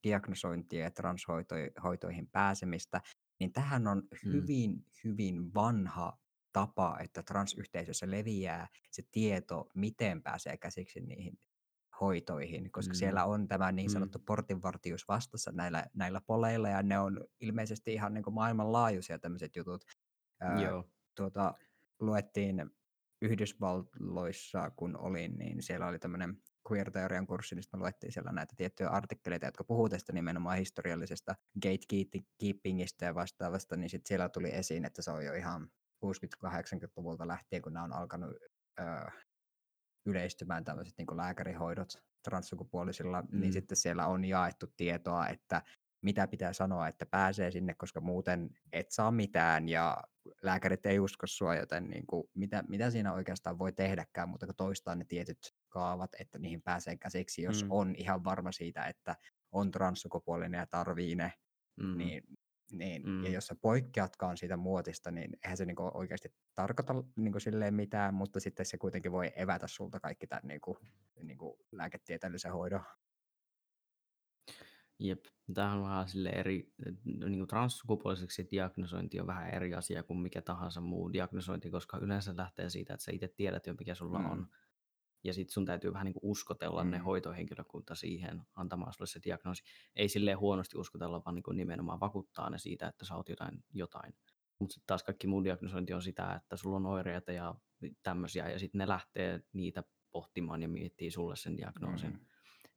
S2: transdiagnosointia ja transhoitoihin pääsemistä, niin tähän on
S3: Mm.
S2: hyvin, hyvin vanha tapa, että transyhteisössä leviää se tieto, miten pääsee käsiksi niihin hoitoihin, koska
S3: Mm.
S2: siellä on tämä niin
S1: Mm.
S2: sanottu portinvartius vastassa näillä, näillä poleilla, ja ne on ilmeisesti ihan niin kuin maailmanlaajuisia tämmöiset jutut.
S3: Joo,
S2: tuota, luettiin Yhdysvalloissa, kun olin, niin siellä oli tämmöinen queer-teorian kurssi, niin me luettiin siellä näitä tiettyjä artikkeleita, jotka puhuu tästä nimenomaan historiallisesta gatekeepingistä ja vastaavasta, niin sitten siellä tuli esiin, että se on jo ihan 60-80-luvulta lähtien, kun nämä on alkanut öö, yleistymään tämmöiset niin lääkärihoidot transsukupuolisilla, mm. niin sitten siellä on jaettu tietoa, että mitä pitää sanoa, että pääsee sinne, koska muuten et saa mitään ja lääkärit ei usko sua, joten niin kuin, mitä, mitä siinä oikeastaan voi tehdäkään, mutta kun toistaa ne tietyt kaavat, että niihin pääsee käsiksi, jos
S1: Mm.
S2: on ihan varma siitä, että on transsukupuolinen ja tarvii ne,
S3: mm.
S2: niin Niin, ja
S3: Mm.
S2: jos sä poikkeatkaan siitä muotista, niin eihän se niinku oikeasti tarkoita niinku silleen mitään, mutta sitten se kuitenkin voi evätä sulta kaikki tämän niinku, niinku lääketieteellisen hoidon.
S3: Jep, tämähän on vähän sille eri, niin kuin transsukupuoliseksi diagnosointi on vähän eri asia kuin mikä tahansa muu diagnosointi, koska yleensä lähtee siitä, että sä itse tiedät jo mikä sulla
S2: Mm.
S3: on. Ja sitten sun täytyy vähän niin kuin uskotella ne
S2: Mm.
S3: hoitohenkilökunta siihen antamaan sulle se diagnoosi. Ei silleen huonosti uskotella, vaan niin kuin nimenomaan vakuuttaa ne siitä, että sä oot jotain. jotain. Mutta sitten taas kaikki muu diagnosointi on sitä, että sulla on oireita ja tämmöisiä, ja sitten ne lähtee niitä pohtimaan ja miettii sulle sen diagnoosin.
S2: Mm.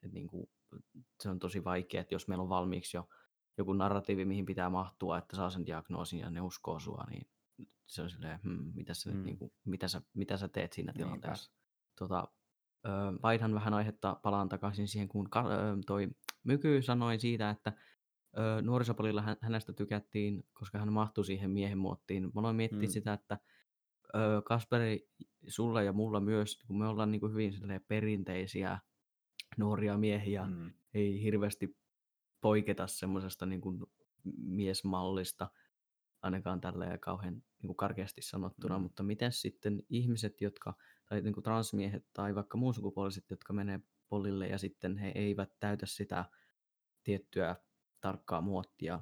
S3: Et niin kuin, se on tosi vaikea, että jos meillä on valmiiksi jo joku narratiivi, mihin pitää mahtua, että saa sen diagnoosin ja ne uskoo sua, niin se on silleen, hmm, mitä, sä,
S1: Mm.
S3: mm. niin kuin, mitä, sä, mitä sä teet siinä
S2: Niinpä.
S3: tilanteessa. Tota, vaihdan vähän aihetta, palaan takaisin siihen, kun ka- toi Myky sanoi siitä, että nuorisopolilla hän, hänestä tykättiin, koska hän mahtui siihen miehen muottiin. Mä aloin miettiä
S1: Mm.
S3: mm. sitä, että Kasperi, sulla ja mulla myös, kun me ollaan niin kuin hyvin perinteisiä nuoria miehiä, mm.
S2: Mm.
S3: ei hirveästi poiketa semmoisesta niin kuin miesmallista, ainakaan tälleen kauhean niin kuin karkeasti sanottuna,
S2: Mm.
S3: mutta miten sitten ihmiset, jotka, tai niin kuin transmiehet tai vaikka muunsukupuoliset, jotka menee polille ja sitten he eivät täytä sitä tiettyä tarkkaa muottia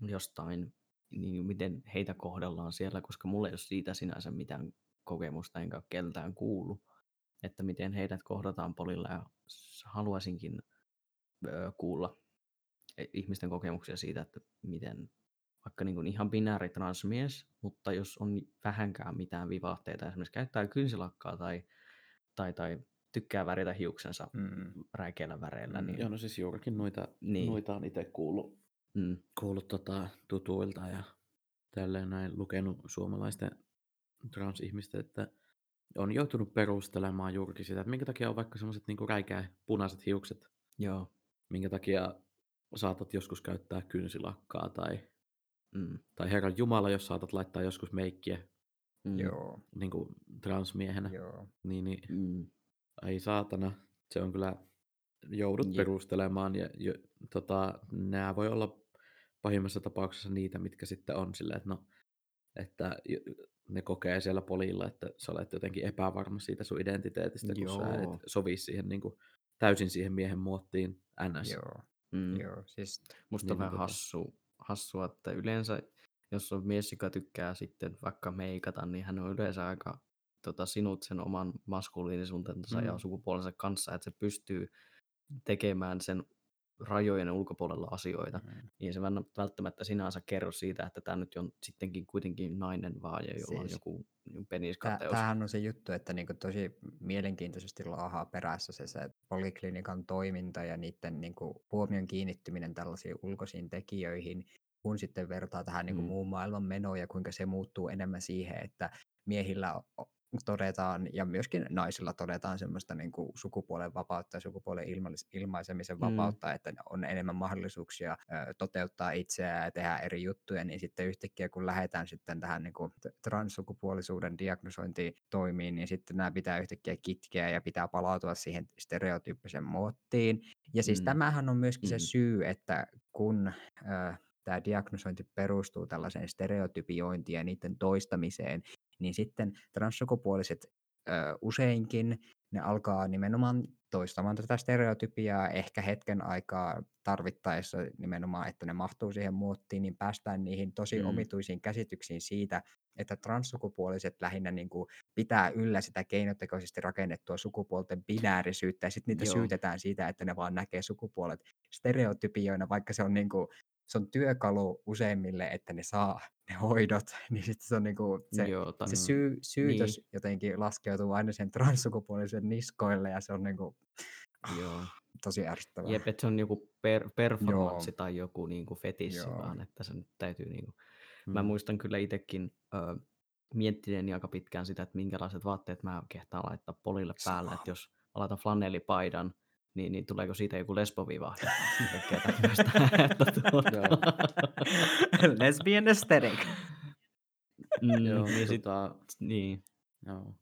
S3: jostain, niin miten heitä kohdellaan siellä, koska mulla ei ole siitä sinänsä mitään kokemusta, enkä keltään kuullut, että miten heidät kohdataan polilla. Ja haluaisinkin ö, kuulla e- ihmisten kokemuksia siitä, että miten vaikka niin kuin ihan binääri transmies, mutta jos on vähänkään mitään vivahteita, esimerkiksi käyttää kynsilakkaa tai, tai, tai tykkää värjätä hiuksensa
S2: Mm.
S3: räikeillä väreillä,
S2: Mm.
S3: niin,
S1: Joo, no siis juurikin noita,
S3: Niin.
S1: noita on itse kuullut,
S3: mm,
S1: kuullut tota, tutuilta ja tälleen näin lukenut suomalaisten transihmisten, että on joutunut perustelemaan juurikin sitä, että minkä takia on vaikka semmoiset niinku räikeä punaiset hiukset,
S3: joo,
S1: minkä takia saatat joskus käyttää kynsilakkaa tai,
S3: mm,
S1: tai Herran Jumala, jos saatat laittaa joskus meikkiä
S3: mm,
S2: Joo,
S1: niin kuin transmiehenä,
S2: joo.
S1: niin, niin
S3: mm,
S1: ai saatana, se on kyllä, joudut
S3: Jep.
S1: perustelemaan ja jo, tota, nämä voi olla pahimmassa tapauksessa niitä, mitkä sitten on silleen, että no, että ne kokee siellä polilla, että sä olet jotenkin epävarma siitä sun identiteetistä, kun sä
S3: Joo.
S1: et sovi siihen niin kuin, täysin siihen miehen muottiin ns.
S2: Joo,
S3: mm.
S2: joo. Siis,
S3: Musta on
S1: Niin,
S3: vähän
S1: tota-
S3: hassu, hassua, että yleensä jos on mies, joka tykkää sitten vaikka meikata, niin hän on yleensä aika tota, sinut sen oman maskuliinisuutensa mm. ja sukupuolensa kanssa, että se pystyy tekemään sen rajojen ulkopuolella asioita.
S1: Mm.
S3: Niin se välttäm- välttämättä sinänsä kerro siitä, että tämä nyt on sittenkin kuitenkin nainen vaan, ja jolla on
S2: Siis
S3: joku
S2: Tää,
S3: peniskateus.
S2: tämähän on se juttu, että niinku tosi mielenkiintoisesti laahaa perässä se, se poliklinikan toiminta ja niiden niinku huomion kiinnittyminen tällaisiin ulkoisiin tekijöihin, kun sitten vertaa tähän niinku
S3: Mm.
S2: muun maailman menoon ja kuinka se muuttuu enemmän siihen, että miehillä todetaan ja myöskin naisilla todetaan semmoista niinku sukupuolen vapautta ja sukupuolen ilmais- ilmaisemisen
S3: Mm.
S2: vapautta, että on enemmän mahdollisuuksia ö, toteuttaa itseään ja tehdä eri juttuja, niin sitten yhtäkkiä kun lähdetään sitten tähän niinku t- transsukupuolisuuden diagnosointiin toimiin, niin sitten nämä pitää yhtäkkiä kitkeä ja pitää palautua siihen stereotyyppisen muottiin. Ja siis
S3: Mm.
S2: tämähän on myöskin se
S3: Mm.
S2: syy, että kun ö, tämä diagnosointi perustuu tällaiseen stereotypiointiin ja niiden toistamiseen, niin sitten transsukupuoliset ö, useinkin ne alkaa nimenomaan toistamaan tätä stereotypiaa ehkä hetken aikaa tarvittaessa nimenomaan, että ne mahtuu siihen muottiin, niin päästään niihin tosi
S3: Mm.
S2: omituisiin käsityksiin siitä, että transsukupuoliset lähinnä niin kuin pitää yllä sitä keinotekoisesti rakennettua sukupuolten binäärisyyttä ja sitten niitä
S3: Joo.
S2: syytetään siitä, että ne vaan näkee sukupuolet stereotypioina, vaikka se on niin kuin, se on työkalu useimmille, että ne saa ne hoidot, niin sitten se on niin kuin se,
S3: Joo, ta-
S2: se
S1: Mm.
S2: syy, syytös
S3: Niin.
S2: jotenkin laskeutuu aina sen transsukupuolisen niskoille ja se on niin kuin,
S3: Joo.
S2: tosi ärsyttävää.
S3: Jep, että se on joku per, performanssi tai joku niinku fetissi
S2: Joo.
S3: vaan, että se nyt täytyy niinku... Mä
S1: Mm.
S3: muistan kyllä itsekin ö, miettineeni aika pitkään sitä, että minkälaiset vaatteet mä kehtaan laittaa polille päälle, että jos aloitan flanellipaidan, niin, niin tuleeko siitä joku lesbovivahde?
S2: Lesbian aesthetic.
S3: mm,
S1: Joo,
S3: niin, sit,
S1: tota,
S3: niin,
S1: Joo.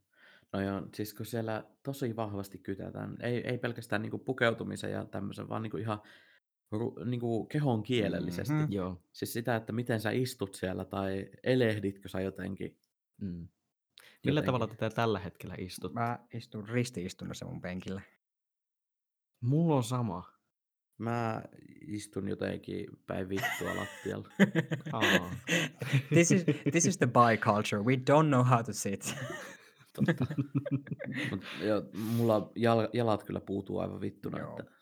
S1: No joo, siis kun siellä tosi vahvasti kytätään, ei, ei pelkästään niinku pukeutumisen ja tämmöisen, vaan niinku ihan ru, niinku kehon kielellisesti.
S2: Mhm.
S3: Joo.
S1: Siis sitä, että miten sä istut siellä tai elehditkö sä jotenkin.
S3: Mm. Millä
S1: Jotenkin.
S3: tavalla tätä tällä hetkellä istut?
S2: Mä istun ristiistunnossa mun penkillä.
S3: Mulla on sama.
S1: Mä istun jotenkin päin vittua lattialla.
S3: Aa,
S2: this, is, this is the bi culture. We don't know how to sit.
S3: totta.
S1: Mut, jo, mulla jal, jalat kyllä puutuu aivan vittuna.
S2: Joo.
S1: Että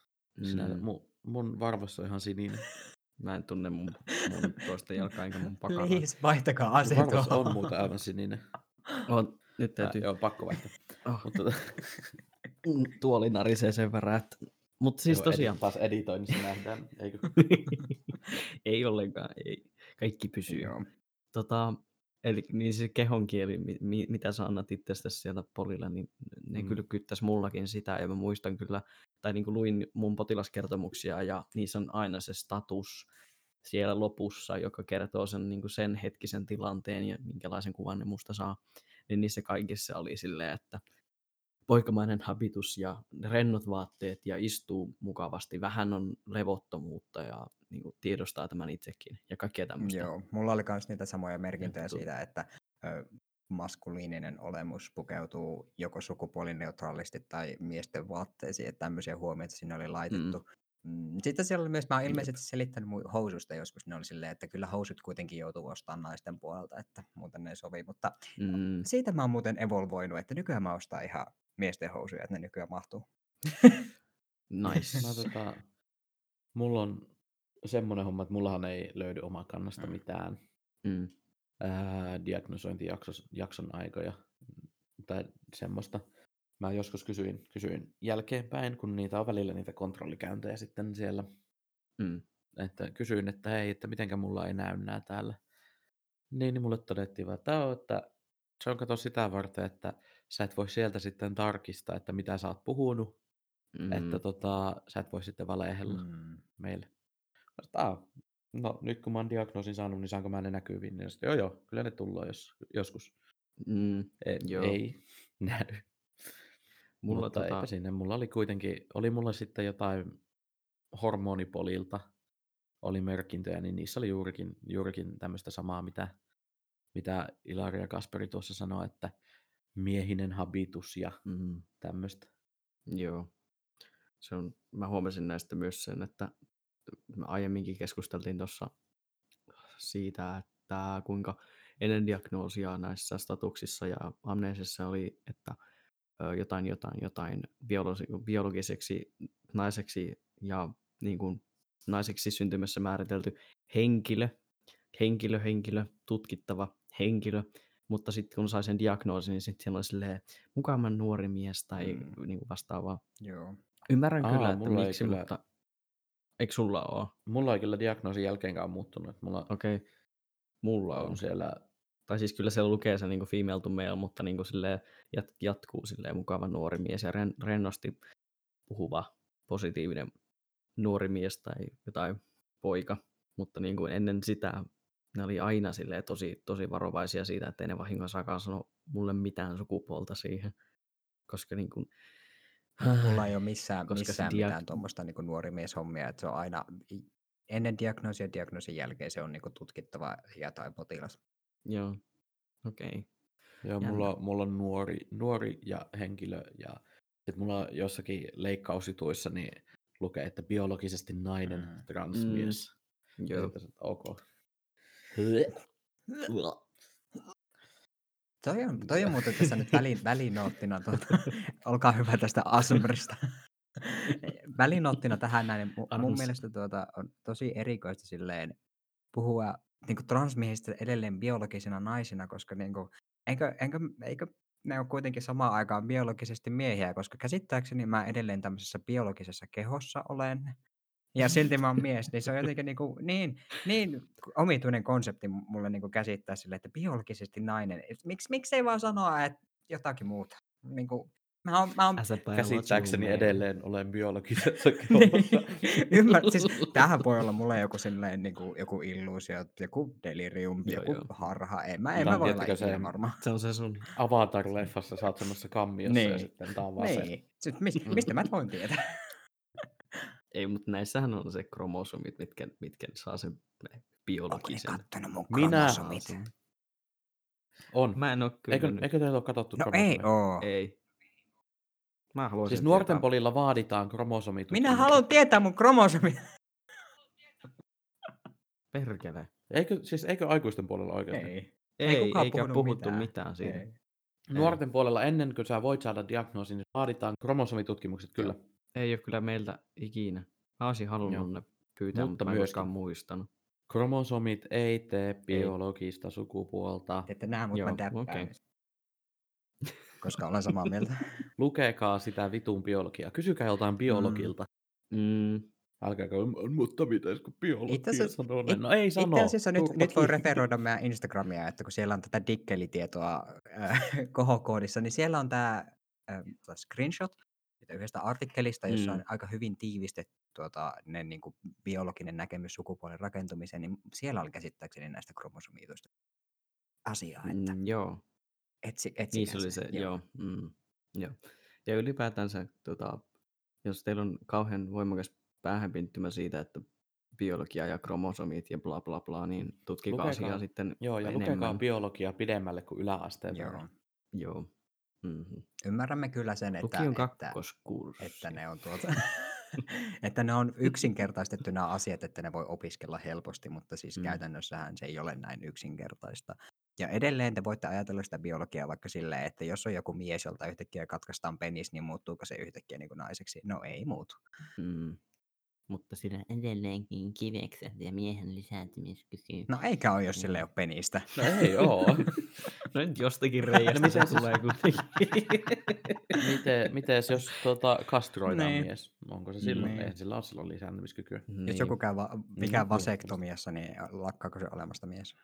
S1: sinä,
S3: Mm.
S1: mun, mun varvassa on ihan sininen.
S3: Mä en tunne mun, mun toista jalkaa enkä mun pakanaa.
S2: Please, vaihtakaa
S1: Mun varvassa
S2: asentoa.
S1: on muuten aivan sininen.
S3: On, nyt
S1: Äh,
S3: täytyy...
S1: joo, pakko vaihtaa.
S3: Oh,
S1: Mutta tota,
S3: tuoli narisee sen verran, että... Mutta siis tosiaan...
S1: Edi, taas editoinnissa nähdään, eikö?
S3: ei ollenkaan, ei. Kaikki pysyy.
S2: Joo.
S3: Tota, eli niin se kehonkieli, mi, mi, mitä sä annat itsestäsi siellä polilla, niin ne
S1: mm.
S3: kyllä kyttäisi mullakin sitä. Ja mä muistan kyllä, tai niin kuin luin mun potilaskertomuksia ja niissä on aina se status siellä lopussa, joka kertoo sen, niin kuin sen hetkisen tilanteen ja minkälaisen kuvan ne musta saa. Niin niissä kaikissa oli silleen, että poikamainen habitus ja rennot vaatteet ja istuu mukavasti. Vähän on levottomuutta ja niin kuin tiedostaa tämän itsekin ja kaikkea tämmöistä.
S2: Joo, mulla oli myös niitä samoja merkintöjä
S3: Juttu.
S2: siitä, että ö, maskuliininen olemus pukeutuu joko sukupuolineutraalisti tai miesten vaatteisiin, että tämmöisiä huomioita sinne oli laitettu. Mm. Sitten siellä oli myös, mä oon ilmeisesti selittänyt mun housusta joskus, ne oli silleen, että kyllä housut kuitenkin joutuu ostamaan naisten puolelta, että muuten ne ei sovi, mutta
S3: Mm,
S2: siitä mä oon muuten evolvoinut, että nykyään mä ostan ihan miesten housuja, että ne nykyään mahtuu.
S3: nice.
S1: Mä, tota, mulla on semmoinen homma, että mullahan ei löydy omaa kannasta
S2: Mm.
S1: mitään
S3: Mm,
S1: ää, diagnosointijakson aikoja tai semmoista. Mä joskus kysyin, kysyin jälkeenpäin, kun niitä on välillä niitä kontrollikäyntejä sitten siellä,
S3: mm,
S1: että kysyin, että hei, että mitenkä mulla ei näy nää täällä. Niin, niin mulle todettiin vaan, että, "Joo, että se on kato sitä varten, että sä et voi sieltä sitten tarkistaa, että mitä sä oot puhunut,
S3: mm,
S1: että tota, sä et voi sitten valehella
S2: Mm.
S1: meille. "Aa, no nyt kun mä oon diagnoosin saanut, niin saanko mä ne näkyviin? Niin sitten, joo joo, kyllä ne tullaan jos, joskus.
S3: mm.
S1: Ei,
S3: Joo.
S1: ei näy.
S3: Mulla
S1: Mutta
S3: tota,
S1: eipä sinne. Mulla oli kuitenkin, oli mulla sitten jotain hormonipolilta oli merkintöjä, niin niissä oli juurikin, juurikin tämmöistä samaa, mitä, mitä Ilaria ja Kasperi tuossa sanoi, että miehinen habitus ja
S3: mm,
S1: tämmöistä.
S3: joo. Se on, mä huomasin näistä myös sen, että me aiemminkin keskusteltiin tuossa siitä, että kuinka ennen diagnoosia näissä statuksissa ja amneesissa oli, että jotain, jotain, jotain biologi- biologiseksi naiseksi ja niin kuin naiseksi syntymässä määritelty henkilö, henkilö, henkilö, tutkittava henkilö, mutta sitten kun sai sen diagnoosin, niin sitten siellä oli silleen mukavan nuori mies tai
S2: Mm.
S3: niin kuin vastaavaa.
S2: Joo.
S3: Ymmärrän
S1: Aa,
S3: kyllä, että miksi,
S1: kyllä-
S3: mutta eikö sulla ole?
S1: Mulla ei kyllä diagnoosin jälkeenkaan muuttunut. että Mulla
S3: Okei, okay. mulla on.
S1: on siellä,
S3: Tai siis kyllä siellä lukee se niin kuin female to male, mutta niin kuin silleen jat, jatkuu silleen mukava nuori mies ja ren, rennosti puhuva positiivinen nuori mies tai jotain poika. Mutta niin kuin ennen sitä ne oli aina silleen tosi, tosi varovaisia siitä, että ei ne vahingossakaan sano mulle mitään sukupuolta siihen. Koska niin kuin,
S2: Mulla ei ole missään,
S3: Koska se
S2: missään
S3: diag-
S2: mitään tuommoista niin nuorimieshommia, että se on aina ennen diagnoosia ja diagnoosin jälkeen se on niin tutkittava ja tai potilas.
S3: Joo, okei. Okay.
S1: joo,
S3: Jännä.
S1: mulla, mulla on nuori, nuori ja henkilö ja sitten mulla on jossakin leikkausituissa niin lukee, että biologisesti nainen
S2: Mm.
S1: transmies.
S3: Joo.
S1: Joo. Ok.
S2: Toi on, toi on muuten tässä nyt väli, välinoottina, tuota, olkaa hyvä tästä Asmrista. välinoottina tähän näin, mu- mun
S3: Arms.
S2: mielestä tuota, on tosi erikoista silleen puhua niin transmiehistä edelleen biologisina naisina, koska niin kuin, eikö, eikö, eikö ne on kuitenkin samaan aikaan biologisesti miehiä, koska käsittääkseni mä edelleen tämmöisessä biologisessa kehossa olen, ja silti mä oon mies, niin se on jotenkin niin, kuin, niin, niin omituinen konsepti mulle niin kuin käsittää sille, että biologisesti nainen. Miks, miksi ei vaan sanoa, että jotakin muuta? Niin kuin, mä oon, mä oon,
S1: Käsittääkseni
S3: man.
S1: edelleen olen biologisessa kehossa.
S2: Ymmär, siis tämähän voi olla mulle joku silleen, niin kuin, joku illuusio, joku delirium,
S3: Joo,
S2: joku
S3: joo.
S2: harha. En mä, en mä voi olla
S1: se-
S2: varma.
S3: Se on se sun
S1: Avatar-leffassa sä oot semmoisessa kammiossa ja
S2: Niin.
S1: sitten tää on vaan se.
S2: Niin. Sitten, mis, mistä mä voin tietää?
S3: Ei, mutta näissähän on se kromosomit, mitkä, mitkä saa sen
S2: Onko ne
S3: biologisen.
S2: kattonut mun
S1: Minä-
S2: kromosomit?
S1: On.
S3: Mä en oo kyllä
S1: Eikö,
S3: nyt-
S1: eikö teillä ole katsottu
S2: No ei oo.
S3: Ei. Mä haluaisin
S1: Siis nuorten
S3: tietää.
S1: polilla vaaditaan kromosomit.
S2: Minä haluan tietää mun kromosomit.
S3: Perkele.
S1: Eikö, siis eikö aikuisten puolella oikeasti?
S2: Ei.
S3: Ei,
S2: Ei kukaan
S3: eikä
S2: puhunut
S3: puhuttu
S2: mitään.
S3: mitään, siitä.
S2: Ei.
S1: Nuorten puolella ennen kuin sä voit saada diagnoosin, niin vaaditaan kromosomitutkimukset kyllä.
S3: Ei ole kyllä meiltä ikinä. Mä olisin halunnut
S1: Joo.
S3: ne pyytää,
S1: Mutta
S3: mutta, mä en koskaan muistanut.
S1: Kromosomit ei tee biologista sukupuolta.
S2: Että nää mut
S3: Joo,
S2: mä täppään.
S3: okei.
S2: Koska olen samaa mieltä.
S1: Lukekaa sitä vitun biologiaa. Kysykää joltain biologilta.
S3: Mm,
S1: Älkääkä, mutta pitäisikö biologia
S2: Itse asiassa-
S1: sanoa?
S2: it-
S1: No ei sano.
S2: Itse asiassa nyt, nyt voi referoida meidän Instagramia, että kun siellä on tätä dikkelitietoa äh, kohokoodissa, niin siellä on tämä äh, screenshot että yhdestä artikkelista, jossa on
S3: Mm.
S2: aika hyvin tiivistetty tuota, ne, niin kuin, biologinen näkemys sukupuolen rakentumiseen, niin siellä oli käsittääkseni näistä kromosomiituista asiaa, että
S3: mm, joo,
S2: etsi,
S3: niin
S2: etsikää
S3: se oli se, joo. Mm, joo. Ja ylipäätänsä, tota, jos teillä on kauhean voimakas päähänpinttymä siitä, että biologia ja kromosomit ja bla bla bla, niin tutkikaa
S1: Lukekaa-
S3: asiaa sitten
S1: Joo, ja
S3: enemmän.
S1: lukekaa biologiaa pidemmälle kuin yläasteen
S2: Joo.
S1: verran.
S3: Joo. Mm-hmm.
S2: Ymmärrämme kyllä sen, että, että, että ne on tuota, että ne on yksinkertaistettu nämä asiat, että ne voi opiskella helposti, mutta siis
S3: mm.
S2: käytännössähän se ei ole näin yksinkertaista. Ja edelleen te voitte ajatella sitä biologiaa vaikka silleen, että jos on joku mies, jolta yhtäkkiä katkaistaan penis, niin muuttuuko se yhtäkkiä niin kuin naiseksi? No ei muutu.
S3: Mm.
S4: Mutta siinä edelleenkin kivekset ja miehen lisääntymiskyky.
S2: No eikä ole, jos sille ei ole penistä.
S1: No ei oo.
S3: No nyt jostakin reiästä
S1: miten
S3: se tulee kuitenkin.
S1: Miten, mites jos tota, kastroidaan
S2: Niin.
S1: mies? Onko se silloin?
S2: Niin.
S1: Eihän sillä ole silloin lisääntymiskykyä.
S2: Jos joku käy va- mikään
S3: Mm.
S2: vasektomiassa, niin lakkaako se olemasta mies?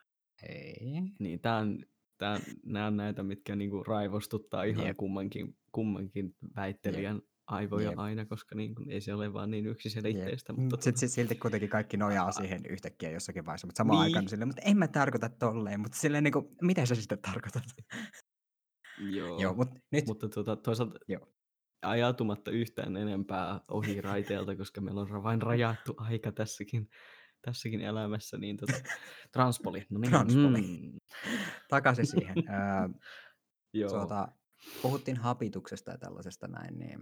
S2: Ei.
S3: Niin, tää on, tää, nämä on näitä, mitkä niinku raivostuttaa ihan
S2: Jep.
S3: kummankin, kummankin väittelijän aivoja
S2: Jep.
S3: aina, koska niin, ei se ole vaan niin yksiselitteistä.
S2: Jep.
S3: Mutta
S2: Mut sit, sit, silti kuitenkin kaikki nojaa siihen yhtäkkiä jossakin vaiheessa, mutta samaan
S3: Niin.
S2: aikaan silleen, mutta en mä tarkoita tolleen, mutta silleen niin kuin, mitä sä sitten tarkoitat?
S3: joo,
S2: Joo, mutta nyt,
S3: mutta tuota, toisaalta
S2: Joo.
S3: ajatumatta yhtään enempää ohi raiteelta, koska meillä on vain rajattu aika tässäkin, tässäkin elämässä, niin tota, transpoli. No niin,
S2: Transpoli.
S3: Mm,
S2: takaisin siihen. Öö,
S3: joo.
S2: tuota, puhuttiin hapituksesta ja tällaisesta näin, niin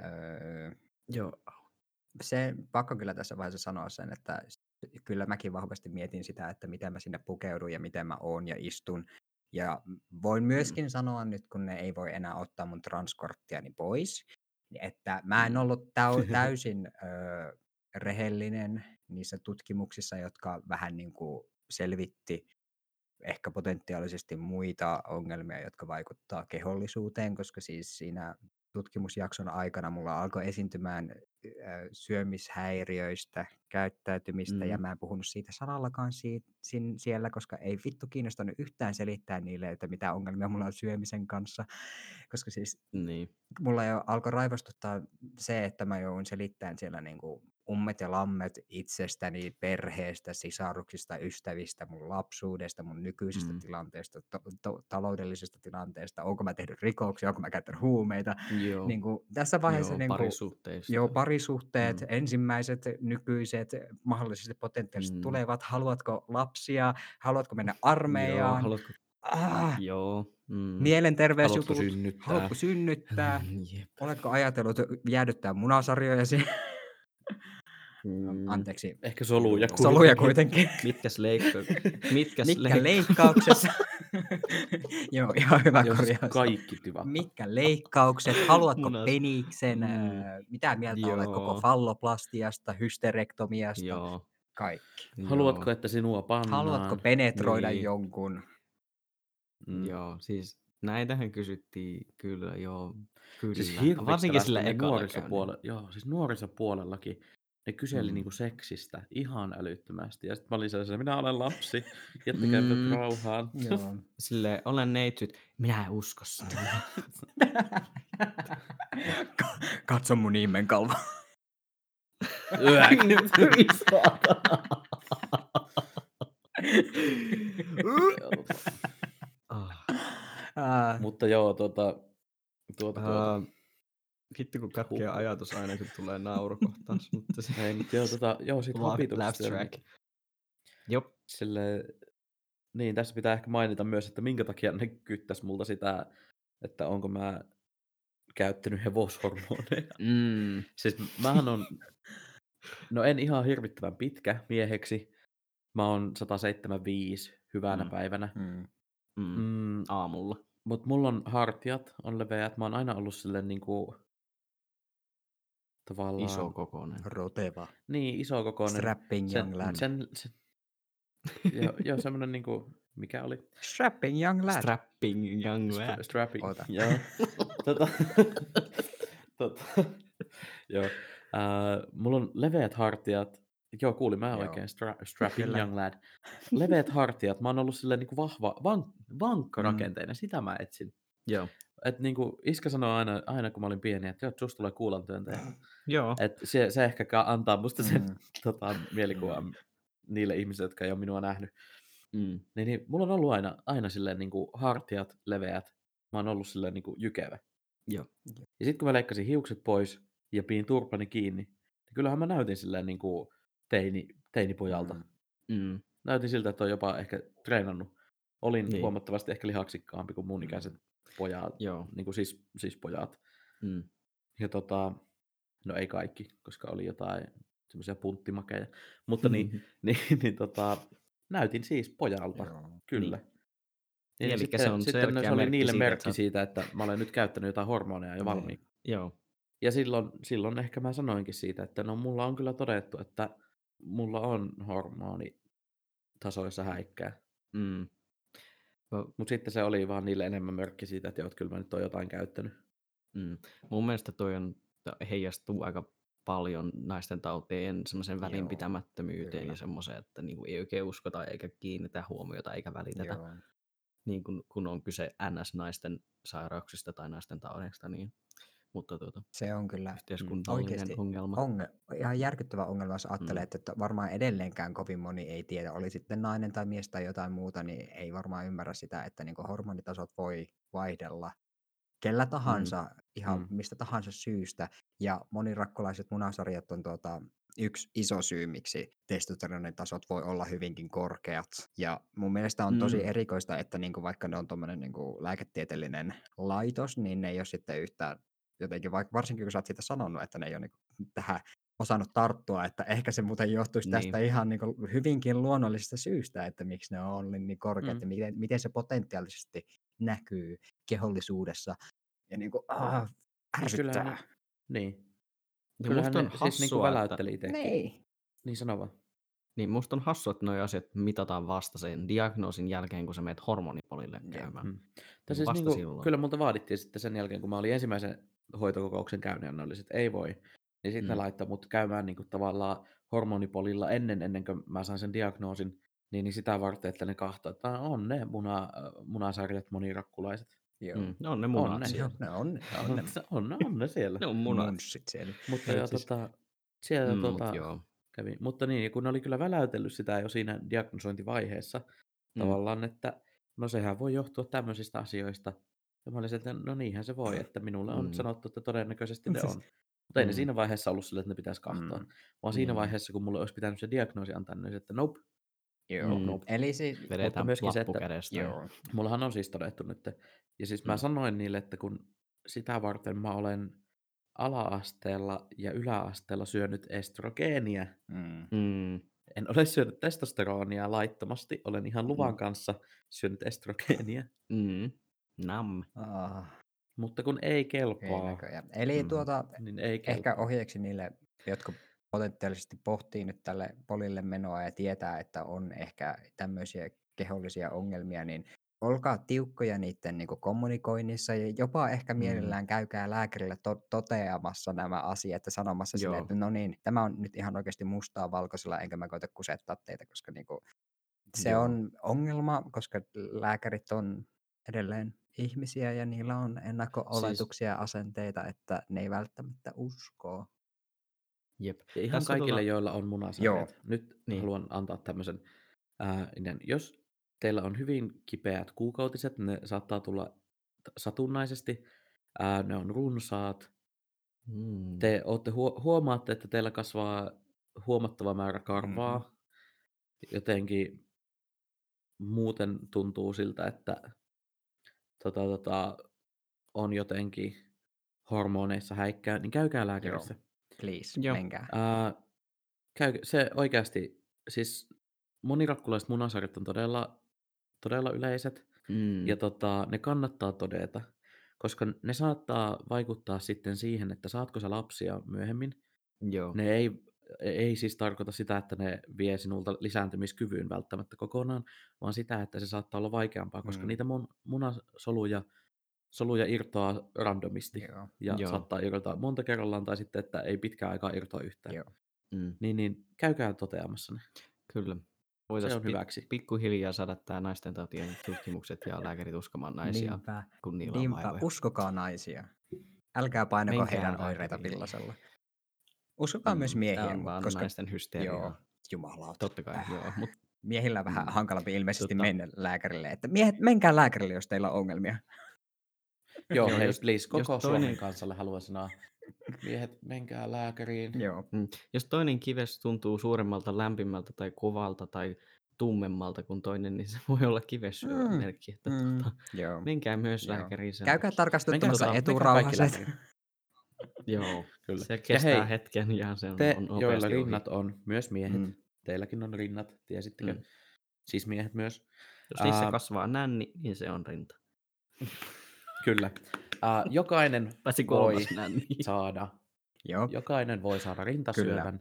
S2: öö,
S3: joo.
S2: se pakko kyllä tässä vaiheessa sanoa sen, että kyllä mäkin vahvasti mietin sitä, että miten mä sinne pukeudun ja miten mä oon ja istun. Ja voin myöskin sanoa nyt, kun ne ei voi enää ottaa mun transkorttiani pois, että mä en
S3: Mm.
S2: ollut täy- täysin ö, rehellinen niissä tutkimuksissa, jotka vähän niin kuin selvitti ehkä potentiaalisesti muita ongelmia, jotka vaikuttaa kehollisuuteen, koska siis siinä tutkimusjakson aikana mulla alkoi esiintymään syömishäiriöistä, käyttäytymistä, mm. ja mä en puhunut siitä sanallakaan siitä, sin, siellä, koska ei vittu kiinnostanut yhtään selittää niille, että mitä ongelmia mulla on syömisen kanssa, koska siis
S3: Niin.
S2: mulla jo alkoi raivostuttaa se, että mä joudun selittämään siellä niinku ummet ja lammet itsestäni, perheestä, sisaruksista, ystävistä, mun lapsuudesta, mun nykyisestä
S3: Mm.
S2: tilanteesta, to- to- taloudellisesta tilanteesta, onko mä tehnyt rikoksia, onko mä käyttänyt huumeita.
S3: Joo.
S2: Niin kuin, tässä vaiheessa
S3: joo,
S2: niin kuin,
S3: parisuhteista.
S2: joo, parisuhteet,
S3: Mm.
S2: mm. ensimmäiset, nykyiset, mahdollisesti potentiaaliset
S3: Mm.
S2: mm. tulevat, haluatko lapsia, haluatko mennä
S3: Joo,
S2: armeijaan,
S3: haluatko...
S2: ah,
S3: Joo. Mm.
S2: mielenterveysjutut,
S1: Haluatko synnyttää?
S2: haluatko synnyttää,
S3: Jep.
S2: Oletko ajatellut jäädyttää munasarjojasi?
S3: Mm.
S2: Anteeksi,
S1: Ehkä soluja kuitenkin.
S2: soluja kuitenkin.
S3: Mitkäs leikka... Mitkäs
S2: Mitkä
S3: leik-
S2: leikkauksessa? Joo, ihan hyvä
S1: Joo, siis
S2: korjaus.
S1: kaikki tyvä.
S2: Mitkä leikkaukset? Haluatko
S3: Munas-
S2: peniksen?
S3: Mm.
S2: Mitä mieltä olet koko
S3: Joo.
S2: falloplastiasta, hysterektomiasta?
S3: Joo.
S2: Kaikki.
S1: Haluatko,
S3: joo.
S1: että sinua pannaan?
S2: Haluatko penetroida
S3: Niin.
S2: jonkun?
S1: Mm.
S3: Joo, siis näitähän kysyttiin kyllä, joo. Kyllä.
S1: Siis
S3: Varsinkin sillä ekalla
S1: nuorisopuolella, joo, siis nuorisopuolellakin ne kyseli
S3: Mm.
S1: niinku seksistä ihan älyttömästi. Ja sitten mä olin sellaisen, minä olen lapsi, jättäkää
S3: Mm.
S1: minut rauhaan.
S2: Joo.
S3: Sille olen neitsyt, minä en usko sinua.
S2: Ka- Katso mun.
S3: Hyi saatana. Ah,
S1: Mutta joo, tuota, tuota, tuota.
S3: ah, Hitto kun katkeaa
S1: Huhhuh.
S3: ajatus aina, kun tulee naurukohtaus. mutta se...
S1: Ei, mutta joo, tota, joo siitä
S3: Laugh- track. Jop.
S1: Sille, niin, tässä pitää ehkä mainita myös, että minkä takia ne kyttäs multa sitä, että onko mä käyttänyt hevoshormoneja.
S3: Mm.
S1: Siis mähän on, no en ihan hirvittävän pitkä mieheksi. Mä oon 175 hyvänä
S3: Mm.
S1: päivänä.
S2: Mm.
S3: Mm.
S1: Mm,
S3: Aamulla.
S1: Mutta mulla on hartiat, on leveät. Mä oon aina ollut silleen niinku... Tavallaan...
S3: Iso kokoinen.
S2: Roteva.
S1: Niin, iso kokoinen.
S2: Strapping
S1: sen,
S2: young lad.
S1: sen, sen, joo, joo, semmonen niinku... Mikä oli?
S2: Strapping young lad.
S3: Strapping young
S1: Stra-
S3: lad.
S1: strapping.
S2: Oota.
S1: Joo. tota, tota, joo. Uh, mulla on leveät hartiat. Joo, kuulin mä
S2: Joo.
S1: oikein. Stra- strapping
S2: Kyllä.
S1: young lad. Leveät hartiat. Mä oon ollut silleen niinku vahva, van, vankka
S2: Mm.
S1: Sitä mä etsin.
S3: Joo.
S1: Et niinku, iskä sanoi aina, aina, kun mä olin pieni, että joo, että susta tulee kuulantyöntäjä.
S3: Joo.
S1: Et se, se ehkä antaa musta sen
S2: Mm.
S1: tota, mielikuvan niille ihmisille, jotka ei ole minua nähnyt.
S3: Mm.
S1: Niin, niin mulla on ollut aina, aina silleen niinku hartiat leveät. Mä oon ollut silleen niinku jykevä.
S3: Joo.
S1: Ja sitten kun mä leikkasin hiukset pois ja piin turpani kiinni, niin kyllähän mä näytin silleen niinku teini, teinipojalta.
S2: Mm.
S3: Mm.
S1: Näytin siltä, että on jopa ehkä treenannut. Olin
S3: Niin.
S1: niin. huomattavasti ehkä lihaksikkaampi kuin mun ikäiset pojat,
S3: Joo.
S1: niin kuin siis, siis pojat.
S3: Mm.
S1: Ja tota, no ei kaikki, koska oli jotain semmoisia punttimakeja. Mutta niin, niin, niin tota, näytin siis pojalta,
S2: Joo.
S1: kyllä.
S3: Niin.
S1: Niin,
S3: Eli
S1: sitten,
S3: se on
S1: sitten
S3: selkeä
S1: se oli
S3: merkki
S1: niille
S3: siitä,
S1: merkki
S3: että
S1: siitä, että mä olen nyt käyttänyt jotain hormoneja jo
S2: Niin.
S1: valmiiksi.
S3: Joo.
S1: Ja silloin, silloin ehkä mä sanoinkin siitä, että no mulla on kyllä todettu, että mulla on hormonitasoissa häikkää.
S3: Mm. No,
S1: Mutta sitten se oli vaan niille enemmän merkki siitä, että joo, kyllä mä nyt oon jotain käyttänyt.
S3: Mm. Mun mielestä toi on, heijastuu aika paljon naisten tautien semmoisen
S2: Joo,
S3: välinpitämättömyyteen
S2: kyllä.
S3: ja semmoiseen, että niinku ei oikein uskota eikä kiinnitä huomiota eikä välitetä,
S2: Joo.
S3: niin kun, kun on kyse NS-naisten sairauksista tai naisten taudeista, niin, mutta tuota,
S2: Se on kyllä
S3: yhteiskunnallinen
S2: oikeesti
S3: ongelma.
S2: onge, ihan järkyttävä ongelma, jos ajattelee,
S3: Mm.
S2: että, varmaan edelleenkään kovin moni ei tiedä, oli sitten nainen tai mies tai jotain muuta, niin ei varmaan ymmärrä sitä, että niin hormonitasot voi vaihdella kellä tahansa, mm. ihan
S1: Mm.
S2: mm. mistä tahansa syystä. Ja monirakkolaiset munasarjat on tuota, yksi iso syy, miksi testosteronin tasot voi olla hyvinkin korkeat. Ja mun mielestä on tosi
S3: Mm.
S2: erikoista, että niinku vaikka ne on tuommoinen niinku lääketieteellinen laitos, niin ne ei ole sitten yhtään jotenkin, vaikka varsinkin kun sä oot siitä sanonut, että ne ei ole niinku tähän osannut tarttua, että ehkä se muuten johtuisi tästä
S3: Niin.
S2: ihan niinku hyvinkin luonnollisesta syystä, että miksi ne on ollut niin korkeat
S1: Mm.
S2: ja miten, miten se potentiaalisesti näkyy kehollisuudessa. Ja niinku, ah,
S1: Niin kyllähän
S2: ärsyttää.
S1: ne, niin.
S3: Ja
S1: Kyllähän
S3: musta
S1: ne
S3: on
S1: siis niinku
S3: hassua, että,
S1: väläytteli itsekin.
S2: Niin.
S1: Niin sano vaan.
S3: niin musta on hassua, että nuo asiat mitataan vasta sen diagnoosin jälkeen, kun sä meet hormonipolille käymään.
S1: Mm. Siis niinku,
S3: silloin.
S1: kyllä multa vaadittiin sitten sen jälkeen, kun mä olin ensimmäisen hoitokokouksen käynyt, ja ne oli, että ei voi. Niin sitten
S3: Mm.
S1: ne laittoi mut käymään niinku tavallaan hormonipolilla ennen, ennen kuin mä sain sen diagnoosin. Niin, niin sitä varten, että ne kahtoo, että on ne muna, munasarjat monirakkulaiset.
S2: Joo.
S3: Mm. No on ne
S1: On
S3: munat
S1: ne.
S3: siellä.
S2: Ne on, ne on
S1: On,
S2: ne
S1: ne, on, ne- on ne siellä.
S3: Ne on munat.
S2: munssit siellä.
S1: Mutta joo,
S3: siis-
S1: tota, siellä
S3: Mm,
S1: tota,
S3: mut joo.
S1: kävi. Mutta niin, kun ne oli kyllä väläytellyt sitä jo siinä diagnosointivaiheessa
S3: Mm.
S1: tavallaan, että no sehän voi johtua tämmöisistä asioista. Ja mä olin, että no niinhän se voi, että minulle on
S3: Mm.
S1: sanottu, että todennäköisesti ne
S2: Siis-
S1: on. Mutta ei ne
S3: Mm.
S1: siinä vaiheessa ollut sille, että ne pitäisi kahtoa.
S2: Mm.
S1: Vaan siinä
S3: Niin.
S1: vaiheessa, kun mulle olisi pitänyt se diagnoosi antaa, niin että nope.
S2: Joo.
S3: Mm.
S1: nope.
S2: Eli siis,
S3: Vedetään
S1: myöskin se, että-
S3: kädestä.
S2: joo.
S1: Mullahan on siis todettu nyt. Ja siis mä
S3: Mm.
S1: sanoin niille, että kun sitä varten mä olen ala-asteella ja yläasteella syönyt estrogeenia.
S2: Mm.
S3: Mm.
S1: En ole syönyt testosteronia laittomasti, olen ihan luvan
S2: Mm.
S1: kanssa syönyt estrogeenia.
S3: Mm. Nam.
S2: Ah,
S1: Mutta kun ei
S2: ei
S1: kelpaa,
S2: näköjään. Eli
S3: Mm.
S2: tuota,
S1: niin ei kelpaa.
S2: ehkä ohjeeksi niille, jotka potentiaalisesti pohtii nyt tälle polille menoa ja tietää, että on ehkä tämmöisiä kehollisia ongelmia, niin olkaa tiukkoja niiden niin kommunikoinnissa ja jopa ehkä
S3: Mm.
S2: mielellään käykää lääkärille to- toteamassa nämä asiat ja sanomassa sille,
S3: Joo.
S2: että no niin, tämä on nyt ihan oikeasti mustaa valkoisella, enkä mä koita kusettaa teitä, koska niin kuin, se
S3: Joo.
S2: on ongelma, koska lääkärit on edelleen ihmisiä ja niillä on ennakko-oletuksia ja asenteita, että ne ei välttämättä uskoo.
S3: Jep.
S1: Ja ihan
S3: Tässä
S1: kaikille,
S3: tota-
S1: joilla on munasarjat. Nyt
S3: Niin.
S1: haluan antaa tämmöisen. Inen. jos teillä on hyvin kipeät kuukautiset, ne saattaa tulla satunnaisesti. Ää, ne on runsaat.
S3: Mm.
S1: te ootte huo- huomaatte, että teillä kasvaa huomattava määrä karvaa.
S2: Mhm.
S1: Jotenkin muuten tuntuu siltä, että tota, tota, on jotenkin hormoneissa häikkää, niin käykää lääkärissä.
S2: Please,
S3: Joo.
S2: menkää.
S1: Ää, käy, se oikeasti, siis monirakkulaiset munasarjat on todella, todella yleiset.
S3: Mm.
S1: Ja tota, ne kannattaa todeta, koska ne saattaa vaikuttaa sitten siihen, että saatko sä lapsia myöhemmin.
S3: Joo.
S1: Ne ei, ei siis tarkoita sitä, että ne vie sinulta lisääntymiskyvyn välttämättä kokonaan, vaan sitä, että se saattaa olla vaikeampaa, koska
S2: Mm.
S1: niitä mun munasoluja soluja irtoaa randomisti.
S2: Joo.
S1: Ja
S3: Joo.
S1: saattaa irrota monta kerrallaan, tai sitten, että ei pitkään aikaa irtoa yhtään.
S2: Joo.
S3: Mm.
S1: Niin, niin käykää toteamassa ne.
S3: Kyllä. Voitaisiin
S1: on hyväksi.
S3: pikkuhiljaa saada tämä naisten tautien tutkimukset ja lääkärit uskomaan naisia,
S2: Niinpä,
S3: kun niillä on
S2: niinpä.
S3: vaivoja.
S2: uskokaa naisia. Älkää painako
S3: Menkää
S2: heidän oireita pillasella. Uskokaa myös
S3: Mm,
S2: miehiä,
S3: Tää on vaan
S2: koska
S3: naisten hysteriaa.
S2: joo, jumalauta.
S3: Totta kai, joo. Mut,
S2: Miehillä on vähän
S3: Mm.
S2: hankalampi ilmeisesti
S3: Tota-
S2: mennä lääkärille. Että miehet, menkää lääkärille, jos teillä on ongelmia.
S1: Joo, hei,
S3: jos-
S1: please, koko
S3: jos
S1: Suomen
S3: toinen-
S1: kansalle haluan sanoa, miehet, menkää lääkäriin.
S2: Joo.
S3: mm, jos toinen kives tuntuu suuremmalta, lämpimältä tai kovalta tai tummemmalta kuin toinen, niin se voi olla kivessyövän
S2: Mm,
S3: merkki. Että
S2: Mm,
S3: tota,
S2: joo.
S3: menkää myös
S2: Joo.
S3: lääkäriin. sen
S2: Käykää tarkastuttamassa
S1: menkää
S2: eturauhaset.
S1: Lääkäriin.
S3: Joo,
S1: Kyllä.
S3: se
S1: Ja
S3: kestää
S1: hei,
S3: hetken ja se on,
S1: Te,
S3: on
S1: joilla
S3: ohi.
S1: rinnat on, myös miehet,
S2: Mm.
S1: teilläkin on rinnat, tiesittekö?
S3: Mm.
S1: Siis miehet myös.
S3: Jos niissä
S1: Ää,
S3: kasvaa nänni, niin se on rinta.
S1: Kyllä. Uh, jokainen voi
S3: nänni.
S1: saada,
S2: Joo.
S1: jokainen voi saada rintasyövän.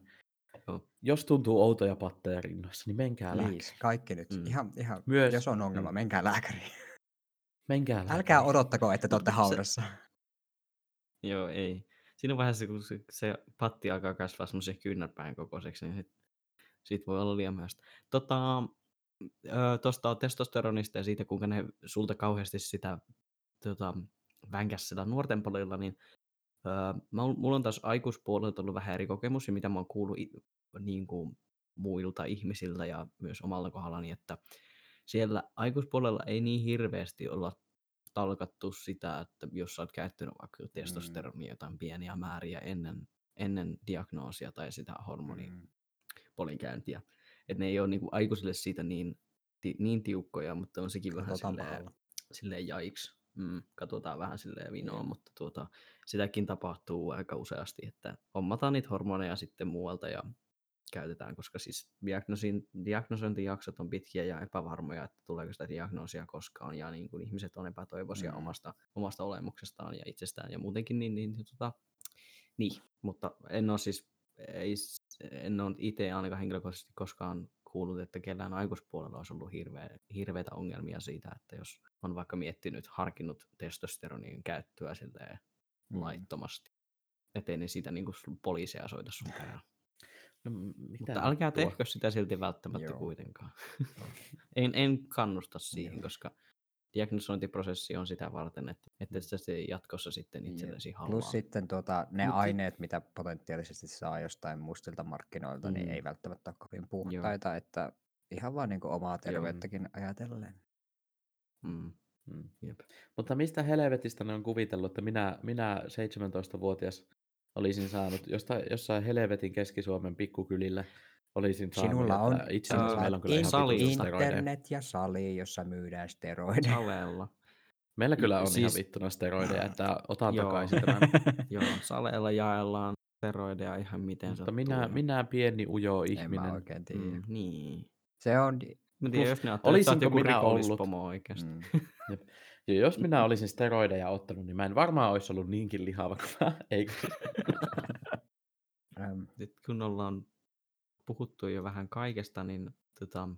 S3: Joo.
S1: Jos tuntuu outoja patteja rinnoissa, niin menkää lääkäriin.
S2: Please, kaikki nyt.
S3: Mm.
S2: Ihan, ihan,
S1: Myös-
S2: jos on ongelma,
S1: mm.
S2: menkää lääkäriin.
S1: Menkää lääkäriin.
S2: Älkää odottako, että te olette
S3: Mutta se-
S2: haudassa.
S3: Joo, ei. Siinä vaiheessa, kun se, se patti alkaa kasvaa semmoisen kyynärpään kokoiseksi, niin sit, sit voi olla liian myöhäistä. Tota, Tuosta testosteronista ja siitä, kuinka ne sulta kauheasti sitä tota, vänkäs sitä nuorten puolella, niin öö, mulla on taas aikuispuolelta ollut vähän eri kokemus, ja mitä mä oon kuullut niin kuin muilta ihmisiltä ja myös omalla kohdallani, että siellä aikuispuolella ei niin hirveästi olla talkattu sitä, että jos sä oot käyttänyt vaikka testosteronia jotain pieniä määriä ennen, ennen diagnoosia tai sitä hormonipolinkäyntiä.
S2: Mm.
S3: Että ne ei ole niinku aikuisille siitä niin, ti, niin tiukkoja, mutta on sekin vähän
S2: Katsotaan
S3: silleen,
S2: pahalla.
S3: silleen jaiks. Mm, katsotaan vähän silleen vinoa, mutta tuota, sitäkin tapahtuu aika useasti, että hommataan niitä hormoneja sitten muualta ja käytetään, koska siis diagnoosin, diagnosointijaksot on pitkiä ja epävarmoja, että tuleeko sitä diagnoosia koskaan, ja niin kuin ihmiset on epätoivoisia
S2: Mm.
S3: omasta, omasta olemuksestaan ja itsestään ja muutenkin, niin, niin, niin, tota, niin. mutta en ole siis, ei, en ole itse ainakaan henkilökohtaisesti koskaan kuullut, että kellään aikuispuolella olisi ollut hirveä, hirveitä ongelmia siitä, että jos on vaikka miettinyt, harkinnut testosteronin käyttöä silleen
S2: Mm.
S3: laittomasti, ettei ne siitä niin kuin poliiseja soita sun perään.
S1: No, mitä
S3: Mutta älkää
S1: tuo?
S3: tehkö sitä silti välttämättä
S2: Joo.
S3: kuitenkaan. en, en kannusta siihen,
S2: Joo.
S3: koska diagnosointiprosessi on sitä varten, että, että sitä se jatkossa sitten itsellesi haluaa.
S2: Plus sitten tuota, ne
S3: Mut sit-
S2: aineet, mitä potentiaalisesti saa jostain mustilta markkinoilta, niin
S3: Mm.
S2: ei välttämättä ole kovin puhtaita, että ihan vaan niin omaa terveyttäkin ajatellen.
S3: Mm,
S1: Mm.
S3: jep.
S1: Mutta mistä helvetistä ne on kuvitellut, että minä, minä 17-vuotias olisin saanut jostain, jossain helvetin Keski-Suomen pikkukylillä olisin saanut,
S2: Sinulla on,
S1: itse asiassa meillä on kyllä ihan
S3: sali-
S2: internet ja sali, jossa myydään steroideja.
S3: Salella.
S1: Meillä kyllä on siis... ihan vittuna steroideja, että otan
S3: Joo.
S1: takaisin tämän.
S3: Joo, saleella jaellaan steroideja ihan miten
S1: Mutta minä, minä pieni ujo
S2: En mä
S1: ihminen.
S2: oikein tiedä.
S3: Mm, niin.
S2: Se on...
S3: Mä tiedän, jos ne ajattelee, että sä oot
S1: olisinko
S3: joku
S1: minä ollut-
S3: rikollispomo oikeasti.
S2: Mm.
S1: Ja jos minä olisin steroideja ottanut, niin mä en varmaan olisi ollut niinkin lihava kuin mä. Eikö?
S3: Nyt kun ollaan puhuttu jo vähän kaikesta, niin tota,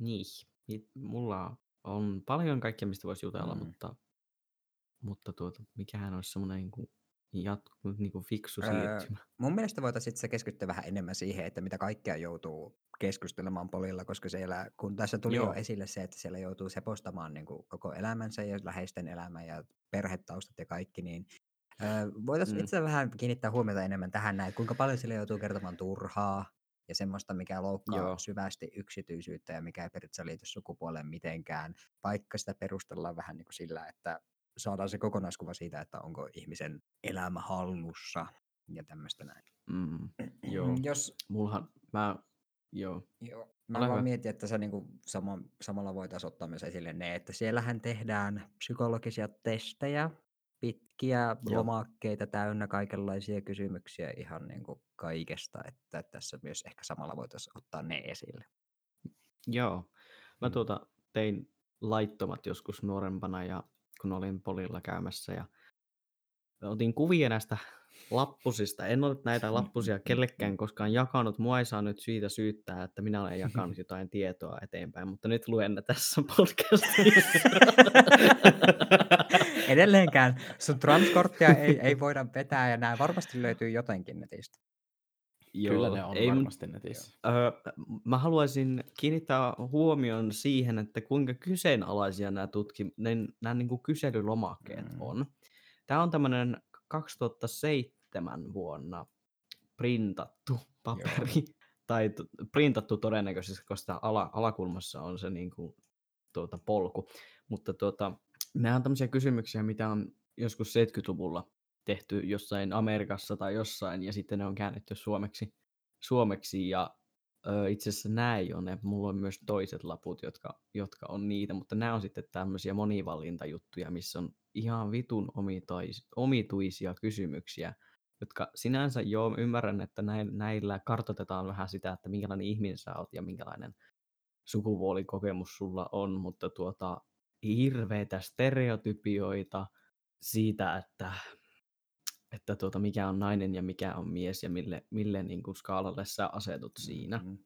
S3: niin, niin mulla on paljon kaikkea, mistä voisi jutella,
S2: Mm.
S3: mm. mutta, mutta tuota, mikähän olisi semmoinen niin jatku, niin kuin fiksu
S2: Öö,
S3: siirtymä.
S2: Mun mielestä voitaisiin se keskittyä vähän enemmän siihen, että mitä kaikkea joutuu keskustelemaan polilla, koska siellä, kun tässä tuli Joo. jo esille se, että siellä joutuu sepostamaan niin kuin koko elämänsä ja läheisten elämän ja perhetaustat ja kaikki, niin öö, voitaisiin
S3: Mm.
S2: itse vähän kiinnittää huomiota enemmän tähän näin, kuinka paljon siellä joutuu kertomaan turhaa ja semmoista, mikä loukkaa. Joo. syvästi yksityisyyttä ja mikä ei periaatteessa liity sukupuoleen mitenkään, vaikka sitä perustellaan vähän niin kuin sillä, että saadaan se kokonaiskuva siitä, että onko ihmisen elämä hallussa ja tämmöistä näin.
S3: Mm, joo.
S2: Jos,
S3: Mullahan, mä, joo.
S2: joo, mä
S3: Ole
S2: vaan
S3: hyvä.
S2: mietin, että se niinku sama, samalla voitaisiin ottaa myös esille ne, että siellähän tehdään psykologisia testejä, pitkiä
S3: Joo.
S2: lomakkeita täynnä kaikenlaisia kysymyksiä ihan niinku kaikesta, että tässä myös ehkä samalla voitaisiin ottaa ne esille.
S3: Joo. Mä
S2: Mm.
S3: tuota, tein laittomat joskus nuorempana ja kun olin polilla käymässä ja otin kuvia näistä lappusista. En ole näitä lappusia kellekään koskaan jakanut. Mua ei saa nyt siitä syyttää, että minä olen jakanut jotain tietoa eteenpäin, mutta nyt luen ne tässä podcastissa.
S2: Edelleenkään sun transkorttia ei, ei voida vetää ja nämä varmasti löytyy jotenkin netistä.
S1: Kyllä ne on
S3: ei,
S1: varmasti netissä.
S3: Öö, mä haluaisin kiinnittää huomion siihen, että kuinka kyseenalaisia nämä, tutkim- ne, nämä niin kuin kyselylomakkeet
S2: Mm.
S3: on. Tämä on tämmöinen 2007 vuonna printattu paperi, tai t- printattu todennäköisesti, koska ala- alakulmassa on se niin kuin, tuota, polku. Mutta tuota, nämä on tämmöisiä kysymyksiä, mitä on joskus 70-luvulla tehty jossain Amerikassa tai jossain, ja sitten ne on käännetty suomeksi, suomeksi ja ö, itse asiassa nämä ei ole ne. Mulla on myös toiset laput, jotka, jotka on niitä, mutta nämä on sitten tämmöisiä monivalintajuttuja, missä on ihan vitun omitois, omituisia kysymyksiä, jotka sinänsä joo, ymmärrän, että näillä kartoitetaan vähän sitä, että minkälainen ihminen sä oot ja minkälainen sukupuolikokemus sulla on, mutta tuota, hirveitä stereotypioita siitä, että, että tuota, mikä on nainen ja mikä on mies ja mille, mille niin kuin skaalalle sä asetut siinä.
S2: Mm.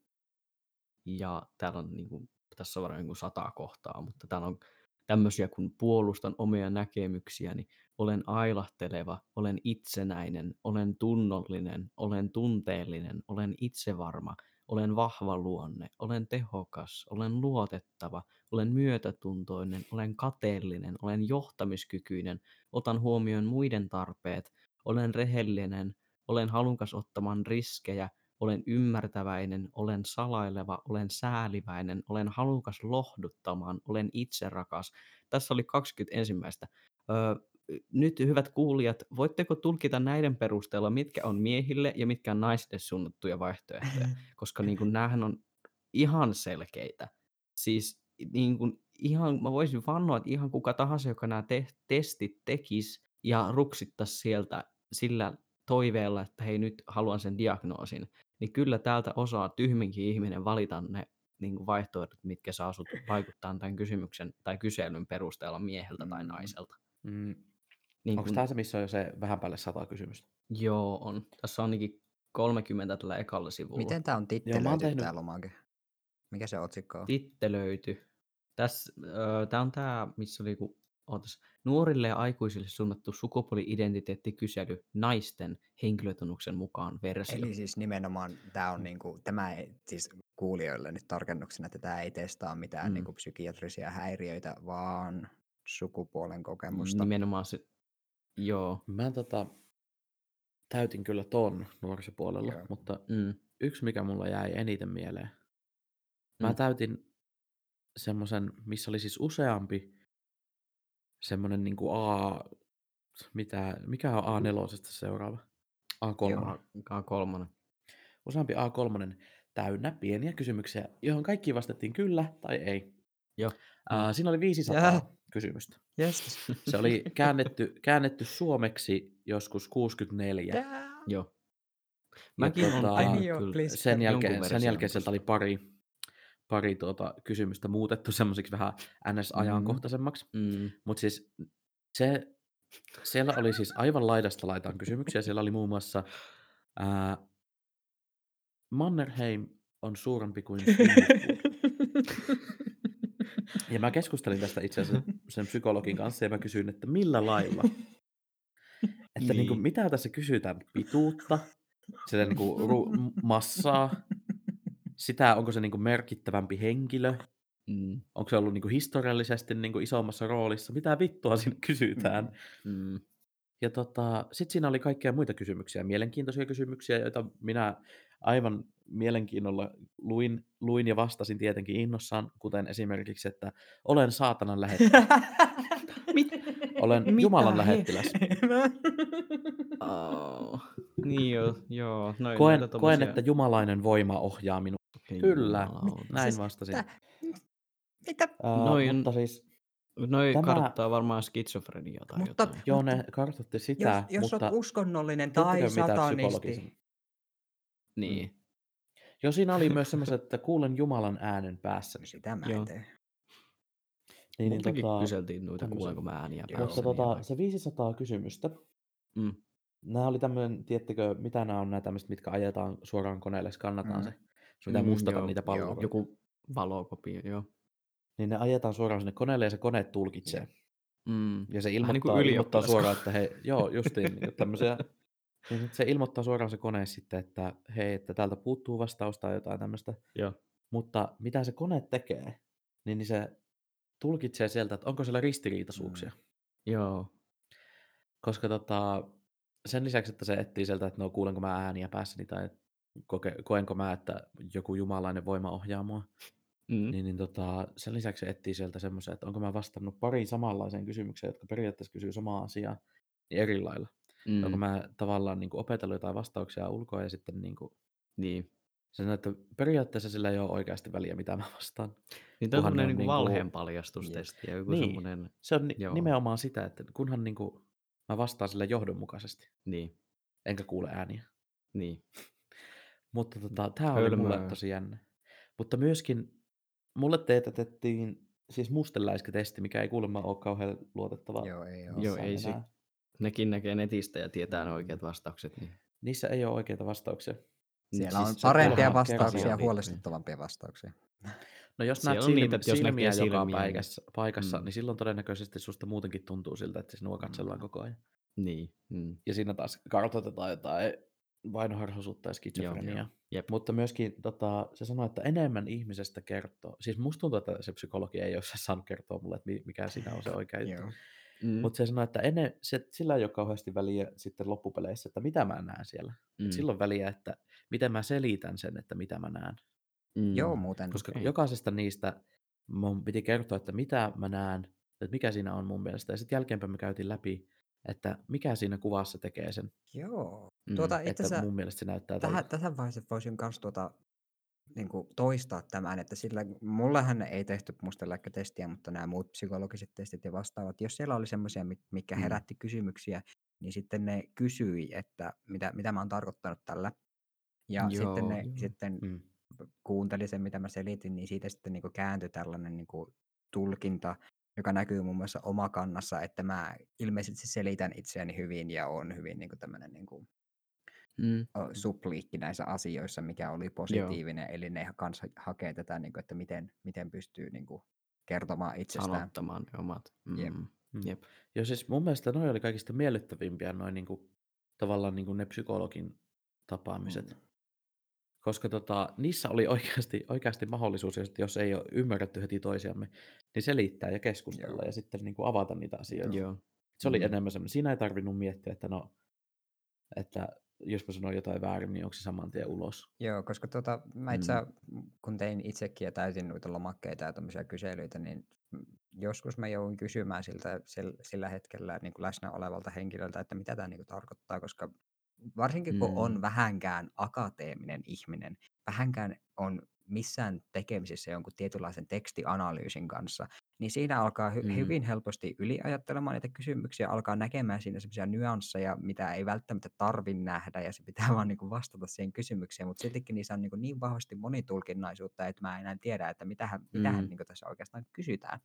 S3: Ja täällä on niin kuin, tässä on varmaan niin kuin sata kohtaa, mutta täällä on tämmöisiä, kun puolustan omia näkemyksiäni, olen ailahteleva, olen itsenäinen, olen tunnollinen, olen tunteellinen, olen itsevarma, olen vahva luonne, olen tehokas, olen luotettava, olen myötätuntoinen, olen kateellinen, olen johtamiskykyinen, otan huomioon muiden tarpeet, olen rehellinen, olen halukas ottamaan riskejä, olen ymmärtäväinen, olen salaileva, olen sääliväinen, olen halukas lohduttamaan, olen itserakas. Tässä oli 20 ensimmäistä. Öö, nyt hyvät kuulijat, voitteko tulkita näiden perusteella, mitkä on miehille ja mitkä on naisille suunnattuja vaihtoehtoja? Koska niin kuin, näähän on ihan selkeitä. Siis niin kuin, ihan, mä voisin vannoa, että ihan kuka tahansa, joka nämä te- testit tekisi ja ruksittaisi sieltä sillä toiveella, että hei nyt haluan sen diagnoosin, niin kyllä täältä osaa tyhminkin ihminen valita ne niin kuin vaihtoehdot, mitkä saa sut vaikuttaa tämän kysymyksen tai kyselyn perusteella mieheltä tai
S2: Mm.
S3: naiselta.
S1: Mm.
S3: Niin
S1: Onko
S3: kun-
S1: tämä se, missä on jo se vähän päälle sata kysymystä?
S3: Joo, on. Tässä on ainakin 30 tällä ekalla sivulla.
S2: Miten tämä on tittelöity
S1: tehnyt-
S2: tämä lomake? Mikä se otsikko on?
S3: tittelöity. Tässä, öö, tämä on tämä, missä oli, kun, ootas, nuorille ja aikuisille suunnattu sukupuoli-identiteettikysely naisten henkilötunnuksen mukaan versio.
S2: Eli siis nimenomaan tämä on niinku, tämä ei, siis kuulijoille nyt tarkennuksena, että tämä ei testaa mitään
S3: Mm.
S2: mm. niinku psykiatrisia häiriöitä, vaan sukupuolen kokemusta.
S3: Nimenomaan se, joo.
S1: Mä tota, täytin kyllä ton nuorisopuolella,
S2: Joo.
S1: mutta
S3: Mm.
S1: yksi mikä mulla jäi eniten mieleen. Mä
S3: Mm.
S1: täytin semmoisen, missä oli siis useampi semmoinen niinku A, mitä, mikä on A4 seuraava? A3.
S2: Joo.
S3: A3.
S1: Useampi A3 täynnä pieniä kysymyksiä, johon kaikki vastattiin kyllä tai ei.
S3: Joo.
S1: Uh, siinä oli 500
S2: Jää.
S1: kysymystä.
S2: Yes.
S1: Se oli käännetty, käännetty suomeksi joskus 64.
S3: Joo.
S1: Ja
S3: Mäkin
S1: tota,
S3: tehnyt
S2: Ai joo,
S3: kyllä
S2: please.
S1: sen jälkeen, sen jälkeen sieltä oli pari, pari tuota kysymystä muutettu semmoisiksi vähän NS-ajankohtaisemmaksi.
S3: Mm.
S1: Mutta siis se, siellä oli siis aivan laidasta laitaan kysymyksiä. Siellä oli muun muassa ää, Mannerheim on suurempi kuin. Ja mä keskustelin tästä itse asiassa sen psykologin kanssa ja mä kysyin, että millä lailla? Että niin. Niin kuin, mitä tässä kysytään? Pituutta, sitä niin kuin, ru- massaa, sitä onko se niin kuin merkittävämpi henkilö,
S3: Mm.
S1: onko se ollut niin kuin historiallisesti niin kuin isommassa roolissa, mitä vittua siinä kysytään.
S3: Mm.
S1: Ja tota, sitten siinä oli kaikkea muita kysymyksiä, mielenkiintoisia kysymyksiä, joita minä aivan mielenkiinnolla luin, luin ja vastasin tietenkin innossaan, kuten esimerkiksi, että olen saatanan lähettäjä.
S3: Mit?
S1: Olen
S3: Mitä
S1: Jumalan
S3: he-
S1: lähettiläs.
S3: Oh. Niin jo, joo. Noin,
S1: Koen, koen, että jumalainen voima ohjaa minua.
S3: Ei
S1: Kyllä,
S3: jumalauta.
S1: näin
S2: Siis
S1: vastasin.
S2: tä- Mitä?
S1: Ää,
S3: Noin-
S1: Mutta siis,
S3: Noi
S1: Tämä-
S3: karttaa varmaan skitsofreniaa tai
S2: Mutta-
S3: jotain.
S1: joo, ne kartoitti sitä,
S2: Jos, jos
S1: mutta
S2: olet uskonnollinen tai
S1: mitä
S2: satanisti,
S3: Niin.
S1: Jo siinä oli myös semmoiset, että kuulen Jumalan äänen päässä.
S2: sitä mä
S3: Joo.
S2: en tee.
S1: Niin, niin, tota,
S3: kyseltiin noita,
S1: tämmösen-
S3: kuulenko mä ääniä
S2: Joo.
S1: mutta
S3: ja
S1: tota, se 500 kysymystä,
S3: Mm.
S1: nämä oli tämmöinen, tiedättekö, mitä nämä on nämä tämmöiset, mitkä ajetaan suoraan koneelle, skannataan
S2: Mm.
S1: se. Sun pitää
S3: Mm,
S1: mustata
S3: joo,
S1: niitä
S2: joo.
S1: palloja.
S3: Joku valokopio, joo.
S1: Niin ne ajetaan suoraan sinne koneelle ja se kone tulkitsee.
S3: Mm.
S1: Ja se ilmoittaa,
S3: niinku
S1: ilmoittaa suoraan, että hei, joo, justiin niin tämmöisiä. Niin se ilmoittaa suoraan se kone sitten, että hei, että täältä puuttuu vastaus tai jotain tämmöistä.
S3: Joo.
S1: Mutta mitä se kone tekee, niin, niin se tulkitsee sieltä, että onko siellä ristiriitaisuuksia.
S2: Mm.
S3: Joo.
S1: Koska tota, sen lisäksi, että se etsii sieltä, että no kuulenko mä ääniä päässäni tai koke, koenko mä, että joku jumalainen voima ohjaa mua,
S3: Mm.
S1: niin, niin tota, sen lisäksi se etsii sieltä semmoisen, että onko mä vastannut pariin samanlaiseen kysymykseen, jotka periaatteessa kysyy samaa asiaa, niin eri lailla. Mm. Onko mä tavallaan niin kuin opetellut jotain vastauksia ulkoa ja sitten niin kuin,
S3: Niin.
S1: se sanoo, että periaatteessa sillä ei ole oikeasti väliä, mitä mä vastaan.
S3: Niin toi on semmoinen
S1: on
S3: niinku
S1: niinku-
S3: valheen paljastustesti ja joku
S1: Niin.
S3: semmoinen,
S1: Se on ni-
S3: Joo.
S1: nimenomaan sitä, että kunhan niin kuin, mä vastaan sillä johdonmukaisesti,
S3: niin,
S1: enkä kuule ääniä.
S3: niin.
S1: Mutta tota, tämä oli mulle tosi jännä. Mutta myöskin mulle teetätettiin siis mustenläiskätesti, mikä ei kuulemma ole kauhean luotettava.
S2: Joo, ei oo.
S3: Joo, ei se-. Nekin näkee netistä ja tietää ne oikeat vastaukset, niin
S1: Niissä ei ole oikeita vastauksia.
S2: Siellä on
S1: siis
S2: parempia vastauksia ja huolestuttavampia vastauksia.
S1: No jos näet
S3: on
S1: silm,
S3: niitä, että jos
S1: silmiä
S3: näkee
S1: joka
S3: silmiä, niin-
S1: paikassa, paikassa
S3: Mm.
S1: niin silloin todennäköisesti susta muutenkin tuntuu siltä, että sinua katsellaan
S2: Mm.
S1: koko ajan.
S3: niin. Mm.
S1: Ja siinä taas kartoitetaan jotain vainoharhaisuutta ja skitsofreniaa.
S3: Jep.
S1: Mutta myöskin tota, se sanoi, että enemmän ihmisestä kertoo. Siis musta tuntuu, että se psykologi ei ole saanut kertoa mulle, että mi- mikä siinä on se oikea juttu.
S3: Mm.
S1: Mutta se sanoi, että enne, se, sillä ei ole kauheasti väliä sitten loppupeleissä, että mitä mä näen siellä.
S3: mm.
S1: Sillä on väliä, että miten mä selitän sen, että mitä mä näen.
S3: mm.
S2: Joo, muuten.
S1: Koska
S3: Okei.
S1: jokaisesta niistä mun piti kertoa, että mitä mä näen, että mikä siinä on mun mielestä. Ja sitten jälkeenpäin me käytiin läpi, että mikä siinä kuvassa tekee sen,
S2: Joo.
S3: Mm.
S2: Tuota, itse
S1: että
S2: asiassa
S1: mun mielestä se näyttää
S2: tähän,
S1: tältä.
S2: tässä vaiheessa voisin myös tuota, niin kuin toistaa tämän, että sillä, mullehän ei tehty mustenlääkkätestiä, mutta nämä muut psykologiset testit ja vastaavat, jos siellä oli semmoisia, mikä
S3: Mm.
S2: herätti kysymyksiä, niin sitten ne kysyi, että mitä, mitä mä oon tarkoittanut tällä. Ja
S3: Joo,
S2: sitten ne
S3: joo.
S2: sitten
S1: Mm.
S2: kuunteli sen, mitä mä selitin, niin siitä sitten niin kääntyi tällainen niin kuin tulkinta, joka näkyy muun muassa omakannassa, että mä ilmeisesti selitän itseäni hyvin ja on hyvin niin kuin tämmöinen niin kuin
S3: Mm.
S2: supliikki näissä asioissa, mikä oli positiivinen, eli ne kanssa hakee tätä, niin kuin, että miten, miten pystyy niin kuin, kertomaan itsestään.
S3: Sanottamaan ne omat. Mm.
S2: Jep.
S3: Mm. Jep.
S1: Joo, siis mun mielestä noi oli kaikista miellyttävimpiä noin niinku, tavallaan niinku ne psykologin tapaamiset.
S2: Mm.
S1: Koska tota, niissä oli oikeasti, oikeasti mahdollisuus, jos- jos ei ole ymmärretty heti toisiamme, niin selittää ja keskustella
S2: Joo.
S1: ja sitten niinku avata niitä asioita.
S3: Joo.
S1: Se oli
S3: Mm.
S1: enemmän semmoinen, siinä ei tarvinnut miettiä, että no, että jos mä sanon jotain väärin, niin onko se saman tien ulos.
S2: Joo, koska tota, mä itse,
S3: Mm.
S2: kun tein itsekin ja täytin noita lomakkeita ja tämmöisiä kyselyitä, niin joskus mä jouduin kysymään siltä, sillä, sillä hetkellä niin kuin läsnä olevalta henkilöltä, että mitä tämä niin kuin tarkoittaa, koska varsinkin kun
S3: Mm.
S2: on vähänkään akateeminen ihminen, vähänkään on missään tekemisissä jonkun tietynlaisen tekstianalyysin kanssa, niin siinä alkaa hy-
S3: Mm.
S2: hyvin helposti yliajattelemaan niitä kysymyksiä, alkaa näkemään siinä semmoisia nyansseja, mitä ei välttämättä tarvi nähdä, ja se pitää vaan niin kuin vastata siihen kysymykseen, mutta siltikin niissä on niin, kuin niin vahvasti monitulkinnaisuutta, että mä en enää tiedä, että mitähän, mitähän
S3: Mm.
S2: niin kuin tässä oikeastaan kysytään.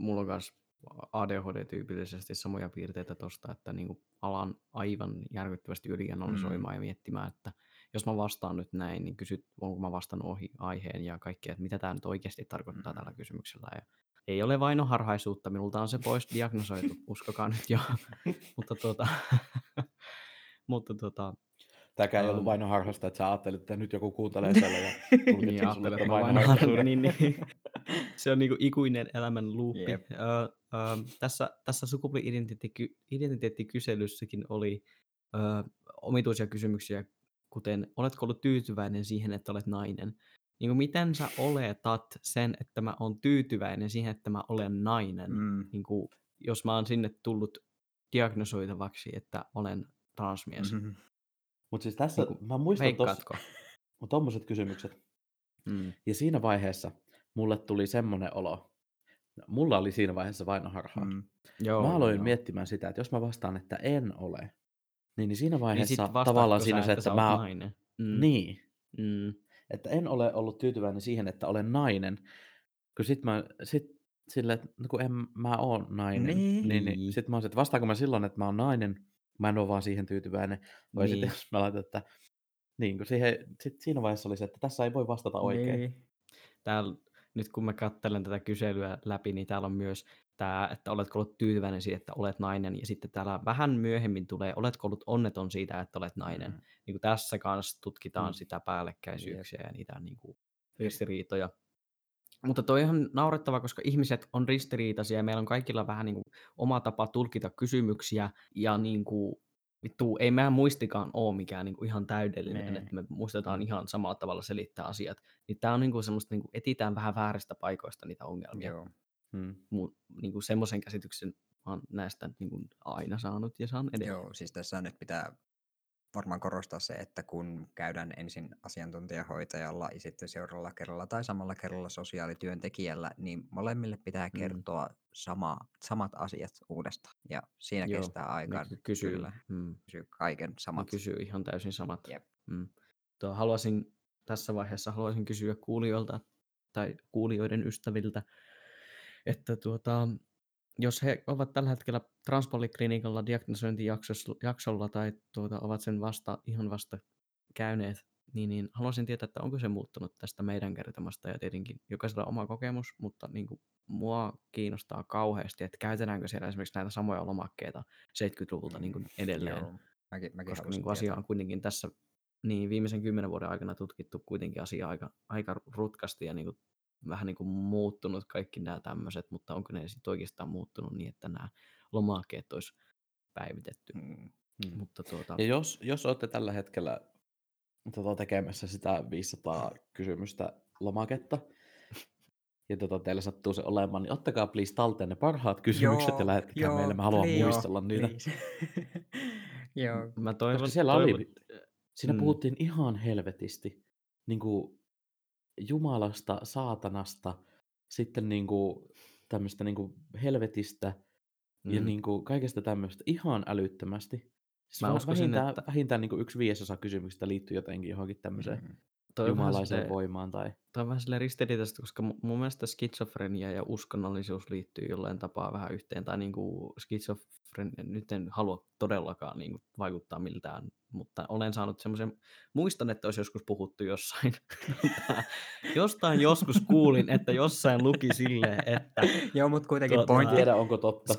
S3: Mulla on myös ADHD-tyypillisesti samoja piirteitä tosta, että niinku alan aivan järkyttävästi ylianalysoimaan mm. ja miettimään, että jos mä vastaan nyt näin, niin kysyt, onko mä vastannut ohi aiheen ja kaikkea, että mitä tämä nyt oikeasti tarkoittaa
S2: Mm.
S3: tällä kysymyksellä. Ja ei ole vainoharhaisuutta, minulta on se pois diagnosoitu, uskokaa nyt jo. mutta tuota, mutta tuota,
S1: Tämäkään ei ollut vainoharhasta, että sä ajattelit, että nyt joku kuuntelee siellä ja
S3: niin
S1: tulkitsee sulle
S3: ajattelet,
S1: tämän
S3: että vain
S1: vainoharhaisuuden.
S3: niin, niin. Se on niinku ikuinen elämän luuppi.
S2: Jep.
S3: Ö, ö, tässä, tässä sukupuoli-identiteettikyselyssäkin oli ö, omituisia kysymyksiä, kuten oletko ollut tyytyväinen siihen, että olet nainen, niin kuin miten sä oletat sen, että mä oon tyytyväinen siihen, että mä olen nainen.
S2: Mm.
S3: Niin kuin, jos mä oon sinne tullut diagnosoitavaksi, että olen transmies.
S2: Mhm.
S1: Mutta siis tässä,
S3: Niinku,
S1: mä muistan
S3: Veikkaatko?
S1: tommoset kysymykset.
S3: Mm.
S1: Ja siinä vaiheessa mulle tuli semmoinen olo, mulla oli siinä vaiheessa vainoharhaa. Mm.
S2: Mm.
S3: Joo,
S1: Mä aloin
S3: joo.
S1: miettimään sitä, että jos mä vastaan, että en ole, niin, niin siinä
S3: Niin
S1: vaiheessa niin tavallaan
S3: sä,
S1: siinä se, että,
S3: oot
S1: mä...
S3: nainen? Mm.
S1: Niin,
S3: Mm.
S1: että en ole ollut tyytyväinen siihen, että olen nainen, kun sit mä, sit sille, että no kun en mä oon nainen,
S2: Niin.
S1: niin, niin sit mä oon se, että vastaanko mä silloin, että mä oon nainen, mä en ole vaan siihen tyytyväinen, vai niin.
S3: Niin.
S1: sitten jos mä laitan, että niin, kun siihen, sit siinä vaiheessa oli se, että tässä ei voi vastata oikein.
S2: Niin.
S3: Täällä, nyt kun mä katselen tätä kyselyä läpi, niin täällä on myös tämä, että oletko ollut tyytyväinen siitä, että olet nainen, ja sitten täällä vähän myöhemmin tulee, oletko ollut onneton siitä, että olet nainen.
S2: Mm.
S3: Niin kuin tässä kanssa tutkitaan
S1: Mm.
S3: sitä päällekkäisyyksiä ja niitä niin kuin ristiriitoja. Mutta toi on ihan naurettava, koska ihmiset on ristiriitaisia ja meillä on kaikilla vähän niin kuin oma tapa tulkita kysymyksiä ja niin kuin, vittu, ei meidän muistikaan ole mikään niin kuin ihan täydellinen,
S2: Nee.
S3: että me muistetaan ihan samalla tavalla selittää asiat. Niin tää on niin kuin semmoista, niin kuin etitään vähän vääristä paikoista niitä ongelmia.
S2: Joo.
S1: Hmm.
S3: Mu, niin kuin semmoisen käsityksen mä oon näistä niin kuin aina saanut ja saan edelleen.
S2: Joo, siis tässä nyt pitää varmaan korostaa se, että kun käydään ensin asiantuntijahoitajalla ja sitten seuraavalla kerralla tai samalla kerralla sosiaalityöntekijällä, niin molemmille pitää
S3: Mm.
S2: kertoa sama, samat asiat uudestaan. Ja siinä
S3: Joo,
S2: kestää aikaa.
S3: Ne ky- kysyy,
S2: Kyllä,
S3: mm,
S2: kysyy kaiken
S3: ne
S2: samat.
S3: kysyy ihan täysin samat.
S2: Jep.
S3: Mm. Tuo, haluaisin tässä vaiheessa haluaisin kysyä kuulijoilta tai kuulijoiden ystäviltä, että tuota, jos he ovat tällä hetkellä transpoliklinikalla diagnosointijaksolla tai tuota, ovat sen vasta, ihan vasta käyneet, niin, niin haluaisin tietää, että onko se muuttunut tästä meidän kertomasta ja tietenkin jokaisella oma kokemus, mutta niin kuin, mua kiinnostaa kauheasti, että käytetäänkö siellä esimerkiksi näitä samoja lomakkeita 70-luvulta niin kuin edelleen,
S2: Joo, mäkin, mäkin
S3: koska niin kuin asia on kuitenkin tässä niin viimeisen kymmenen vuoden aikana tutkittu kuitenkin asia aika, aika rutkasti ja niin kuin, vähän niin kuin muuttunut kaikki nämä tämmöiset, mutta onko ne sitten oikeastaan muuttunut niin, että nämä lomakkeet olisi päivitetty.
S2: Mm.
S1: Hmm.
S3: Mutta tuota,
S1: Ja jos, jos olette tällä hetkellä tota, tekemässä sitä 500 kysymystä lomaketta, ja tota, teillä sattuu se olemaan, niin ottakaa please talteen ne parhaat kysymykset ja lähettäkää meille. Mä haluan
S2: please,
S1: muistella niitä.
S2: please. joo,
S3: mä toivon,
S1: Koska siellä
S3: toivon,
S1: oli, siinä
S3: Mm.
S1: puhuttiin ihan helvetisti niin kuin Jumalasta, saatanasta, sitten niin kuin tämmöistä niin kuin helvetistä ja
S3: Mm.
S1: niin kuin kaikesta tämmöistä ihan älyttömästi. Siis
S3: Mä uskoisin,
S1: vähintään,
S3: että-
S1: vähintään niin kuin yksi viidesosa kysymyksistä liittyy jotenkin johonkin tämmöiseen
S2: Mm.
S3: toi
S1: jumalaiseen
S3: silleen-
S1: voimaan. Tai...
S3: Tämä on vähän silleen ristiriitaista, koska mu- mun mielestä skitsofrenia ja uskonnollisuus liittyy jollain tapaa vähän yhteen. Tai niin kuin skitsofrenia, nyt en halua todellakaan niin kuin vaikuttaa miltään, mutta olen saanut semmoisen, muistan, että olisi joskus puhuttu jossain, jostain joskus kuulin, että jossain luki silleen, että
S2: Joo, mutta kuitenkin
S3: Tuota,
S2: pointti.
S1: tiedä, onko totta.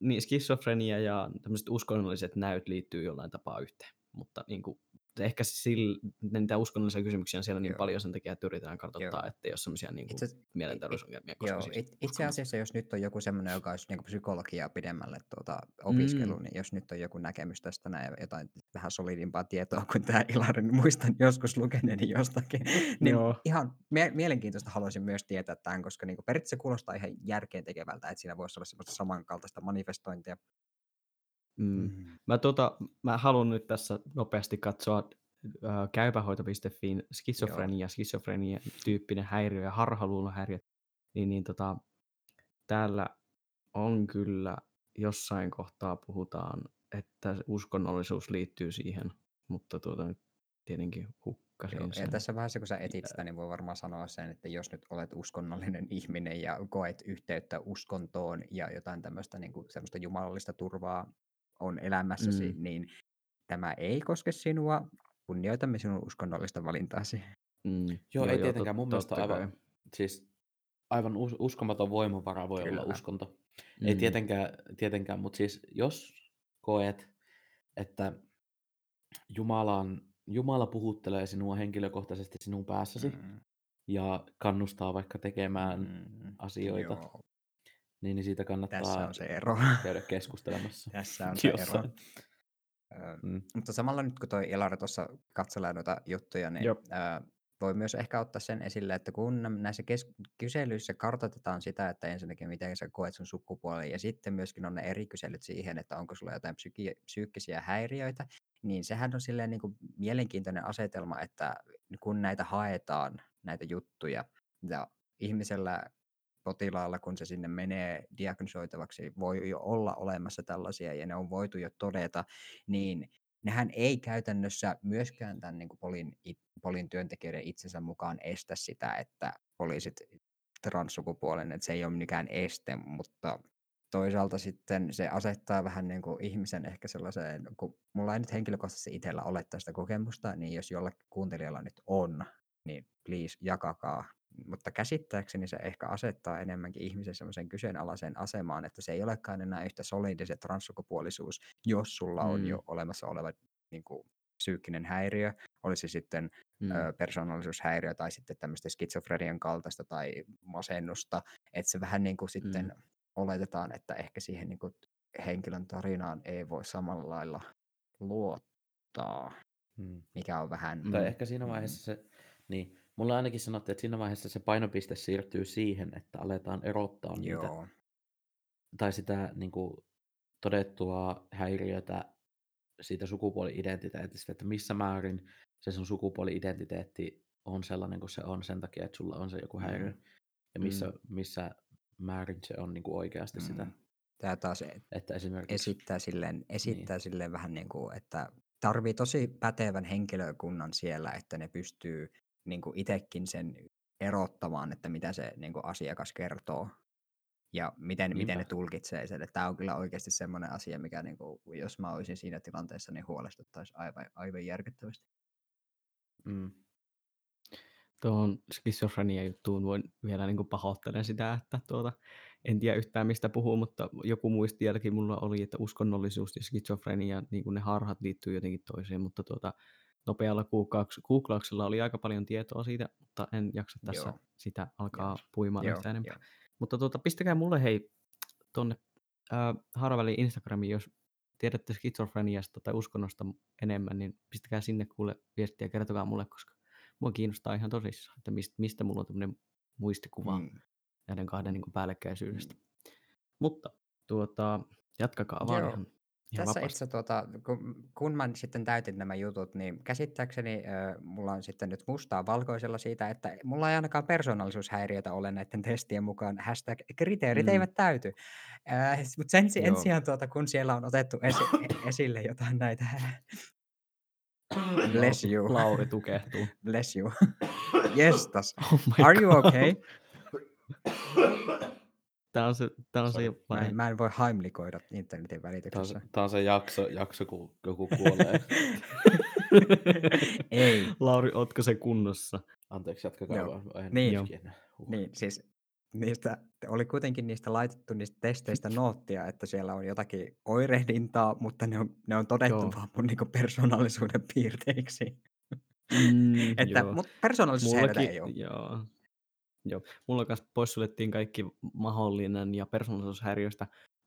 S3: niin, skitsofrenia ja tämmöiset uskonnolliset näyt liittyy jollain tapaa yhteen. Mutta niin kuin, ehkä sillä, niitä uskonnollisia kysymyksiä on siellä niin
S2: Joo.
S3: paljon sen takia, että yritetään kartoittaa,
S2: Joo.
S3: että ole semmoisia niin
S2: Itse-
S3: mielenterveysongelmia. Koska
S2: Joo,
S3: siis
S2: it, itse asiassa jos nyt on joku semmoinen, joka olisi niin psykologiaa pidemmälle tuota, opiskellut,
S3: Mm.
S2: niin jos nyt on joku näkemys tästä näin, jotain vähän solidimpaa tietoa kuin tämä Ilari, niin muistan joskus lukeneeni jostakin, niin
S3: Joo.
S2: ihan mie- mielenkiintoista haluaisin myös tietää tämän, koska niin periaatteessa kuulostaa ihan järkeen tekevältä, että siinä voisi olla semmoista samankaltaista manifestointia.
S3: Mm. Mä, tota, mä haluan nyt tässä nopeasti katsoa äh, käypähoito.fiin skitsofrenia, skitsofrenia tyyppinen häiriö ja harhaluulohäiriö. Niin, niin tota, täällä on kyllä jossain kohtaa puhutaan, että uskonnollisuus liittyy siihen, mutta tuota tietenkin hukkasin
S2: Joo, ja
S3: sen.
S2: tässä vaiheessa, kun sä etit sitä, niin voi varmaan sanoa sen, että jos nyt olet uskonnollinen ihminen ja koet yhteyttä uskontoon ja jotain tämmöistä niin kuin, semmoista jumalallista turvaa on elämässäsi,
S3: Mm.
S2: niin tämä ei koske sinua. Kunnioitamme sinun uskonnollista valintaasi.
S3: Mm,
S1: Joo, ei
S3: tot-
S1: tietenkään. Mun mielestä aivan,
S3: kai.
S1: siis aivan us- uskomaton voimavara voi olla
S2: Kyllä.
S1: uskonto. Ei
S3: Mm.
S1: tietenkään, tietenkään mutta siis jos koet, että Jumalan, Jumala puhuttelee sinua henkilökohtaisesti sinun päässäsi
S2: Mm,
S1: ja kannustaa vaikka tekemään
S2: mm,
S1: asioita,
S2: joo,
S1: niin, niin siitä kannattaa
S2: Tässä on se ero.
S1: käydä keskustelemassa.
S2: Tässä on se ero. Ö,
S1: Mm.
S2: Mutta samalla nyt kun toi Ilari tuossa katselee noita juttuja, niin
S3: Jop.
S2: ää, voi myös ehkä ottaa sen esille, että kun nä- näissä kes- kyselyissä kartoitetaan sitä, että ensinnäkin miten sä koet sun sukupuolen, ja sitten myöskin on ne eri kyselyt siihen, että onko sulla jotain psyki- psyykkisiä häiriöitä, niin sehän on silleen niin kuin mielenkiintoinen asetelma, että kun näitä haetaan, näitä juttuja, ja ihmisellä potilaalla, kun se sinne menee diagnosoitavaksi, voi jo olla olemassa tällaisia ja ne on voitu jo todeta, niin nehän ei käytännössä myöskään tämän niin kuin polin, polin työntekijöiden itsensä mukaan estä sitä, että olisit transsukupuolinen, että se ei ole mikään este, mutta toisaalta sitten se asettaa vähän niin kuin ihmisen ehkä sellaiseen, kun mulla ei nyt henkilökohtaisesti itsellä ole tästä kokemusta, niin jos jollakin kuuntelijalla nyt on, niin please jakakaa. Mutta käsittääkseni se ehkä asettaa enemmänkin ihmisen semmoisen kyseenalaiseen asemaan, että se ei olekaan enää yhtä solidi se transsukupuolisuus, jos sulla on
S3: Mm.
S2: jo olemassa oleva niin kuin, psyykkinen häiriö, olisi sitten
S3: Mm.
S2: ö, persoonallisuushäiriö tai sitten tämmöistä skitsofrenian kaltaista tai masennusta, että se vähän niin kuin sitten
S3: Mm.
S2: oletetaan, että ehkä siihen niin kuin henkilön tarinaan ei voi samalla lailla luottaa,
S1: Hmm.
S2: mikä on vähän...
S3: Mm.
S1: Tai ehkä siinä vaiheessa se, niin, mulla ainakin sanottiin, että siinä vaiheessa se painopiste siirtyy siihen, että aletaan erottaa niitä,
S2: Joo,
S1: tai sitä niin kuin, todettua häiriötä siitä sukupuoli-identiteetistä, että missä määrin se sun sukupuoli-identiteetti on sellainen kuin se on sen takia, että sulla on se joku häiriö,
S2: Mm.
S1: ja missä, missä määrin se on niin kuin oikeasti sitä,
S2: Mm. Tämä taas e-
S1: että esimerkiksi...
S2: esittää silleen, esittää silleen vähän niin kuin, että tarvii tosi pätevän henkilökunnan siellä, että ne pystyy niin kuin itsekin sen erottamaan, että mitä se niin kuin asiakas kertoo ja miten, miten ne tulkitsee sen. Tämä on kyllä oikeasti semmoinen asia, mikä niin kuin, jos mä olisin siinä tilanteessa, niin huolestuttaisi aivan, aivan järkyttävästi.
S1: Mm.
S3: tuohon skitsofrenia-juttuun voin vielä niin pahoittelen sitä, että tuota, en tiedä yhtään mistä puhuu, mutta joku muistijälki mulla oli, että uskonnollisuus ja skitsofrenia, niin kuin ne harhat liittyy jotenkin toiseen, mutta tuota, nopealla googlauks- googlauksella oli aika paljon tietoa siitä, mutta en jaksa tässä
S2: Joo.
S3: sitä alkaa puimaan
S2: Joo,
S3: enempää.
S2: joo.
S3: Mutta tuota, pistäkää mulle hei tonne äh, Harväliin Instagramiin, jos tiedätte skitsofreniasta tai uskonnosta enemmän, niin pistäkää sinne kuule viestiä ja kertokaa mulle, koska mua kiinnostaa ihan tosissaan, että mistä, mistä mulla on tämmöinen muistikuva mm.
S2: Mm.
S3: näiden kahden niin kuin päällekkäisyydestä. Mutta tuota, jatkakaa vaan
S2: Joo.
S3: ihan
S2: Tässä
S3: vapaasti.
S2: itse, tuota, kun, kun mä sitten täytin nämä jutut, niin käsittääkseni äh, mulla on sitten nyt mustaa valkoisella siitä, että mulla ei ainakaan persoonallisuushäiriötä ole näiden testien mukaan. Hashtag kriteerit
S3: Mm.
S2: eivät täyty. Äh, Mutta sen, si- en
S3: Joo.
S2: sijaan, tuota, kun siellä on otettu esi- e- esille jotain näitä... Bless you.
S3: Lauri tukehtuu.
S2: Bless you. Jestas.
S3: Oh
S2: Are you okay?
S3: Tää on se, tää on se
S2: mä,
S3: vai-
S2: en, mä en voi heimlikoida internetin
S1: Tämä on,
S2: välityksessä.
S1: se, tää on se jakso, jakso, kun joku kuolee.
S2: Ei.
S3: Lauri, ootko se kunnossa?
S1: Anteeksi, jatkakaa
S2: Joo.
S1: vaan.
S2: Niin.
S1: Huh.
S2: Niin, siis niistä, oli kuitenkin niistä laitettu niistä testeistä noottia, että siellä on jotakin oirehdintaa, mutta ne on, ne on todettu
S3: Joo.
S2: vaan mun niinku persoonallisuuden piirteiksi.
S3: Mm,
S2: että,
S3: joo.
S2: mutta
S3: Mullakin,
S2: ei ole.
S3: joo. Joo. Mulla kanssa poissuljettiin kaikki mahdollinen ja persoonallisuushäiriöistä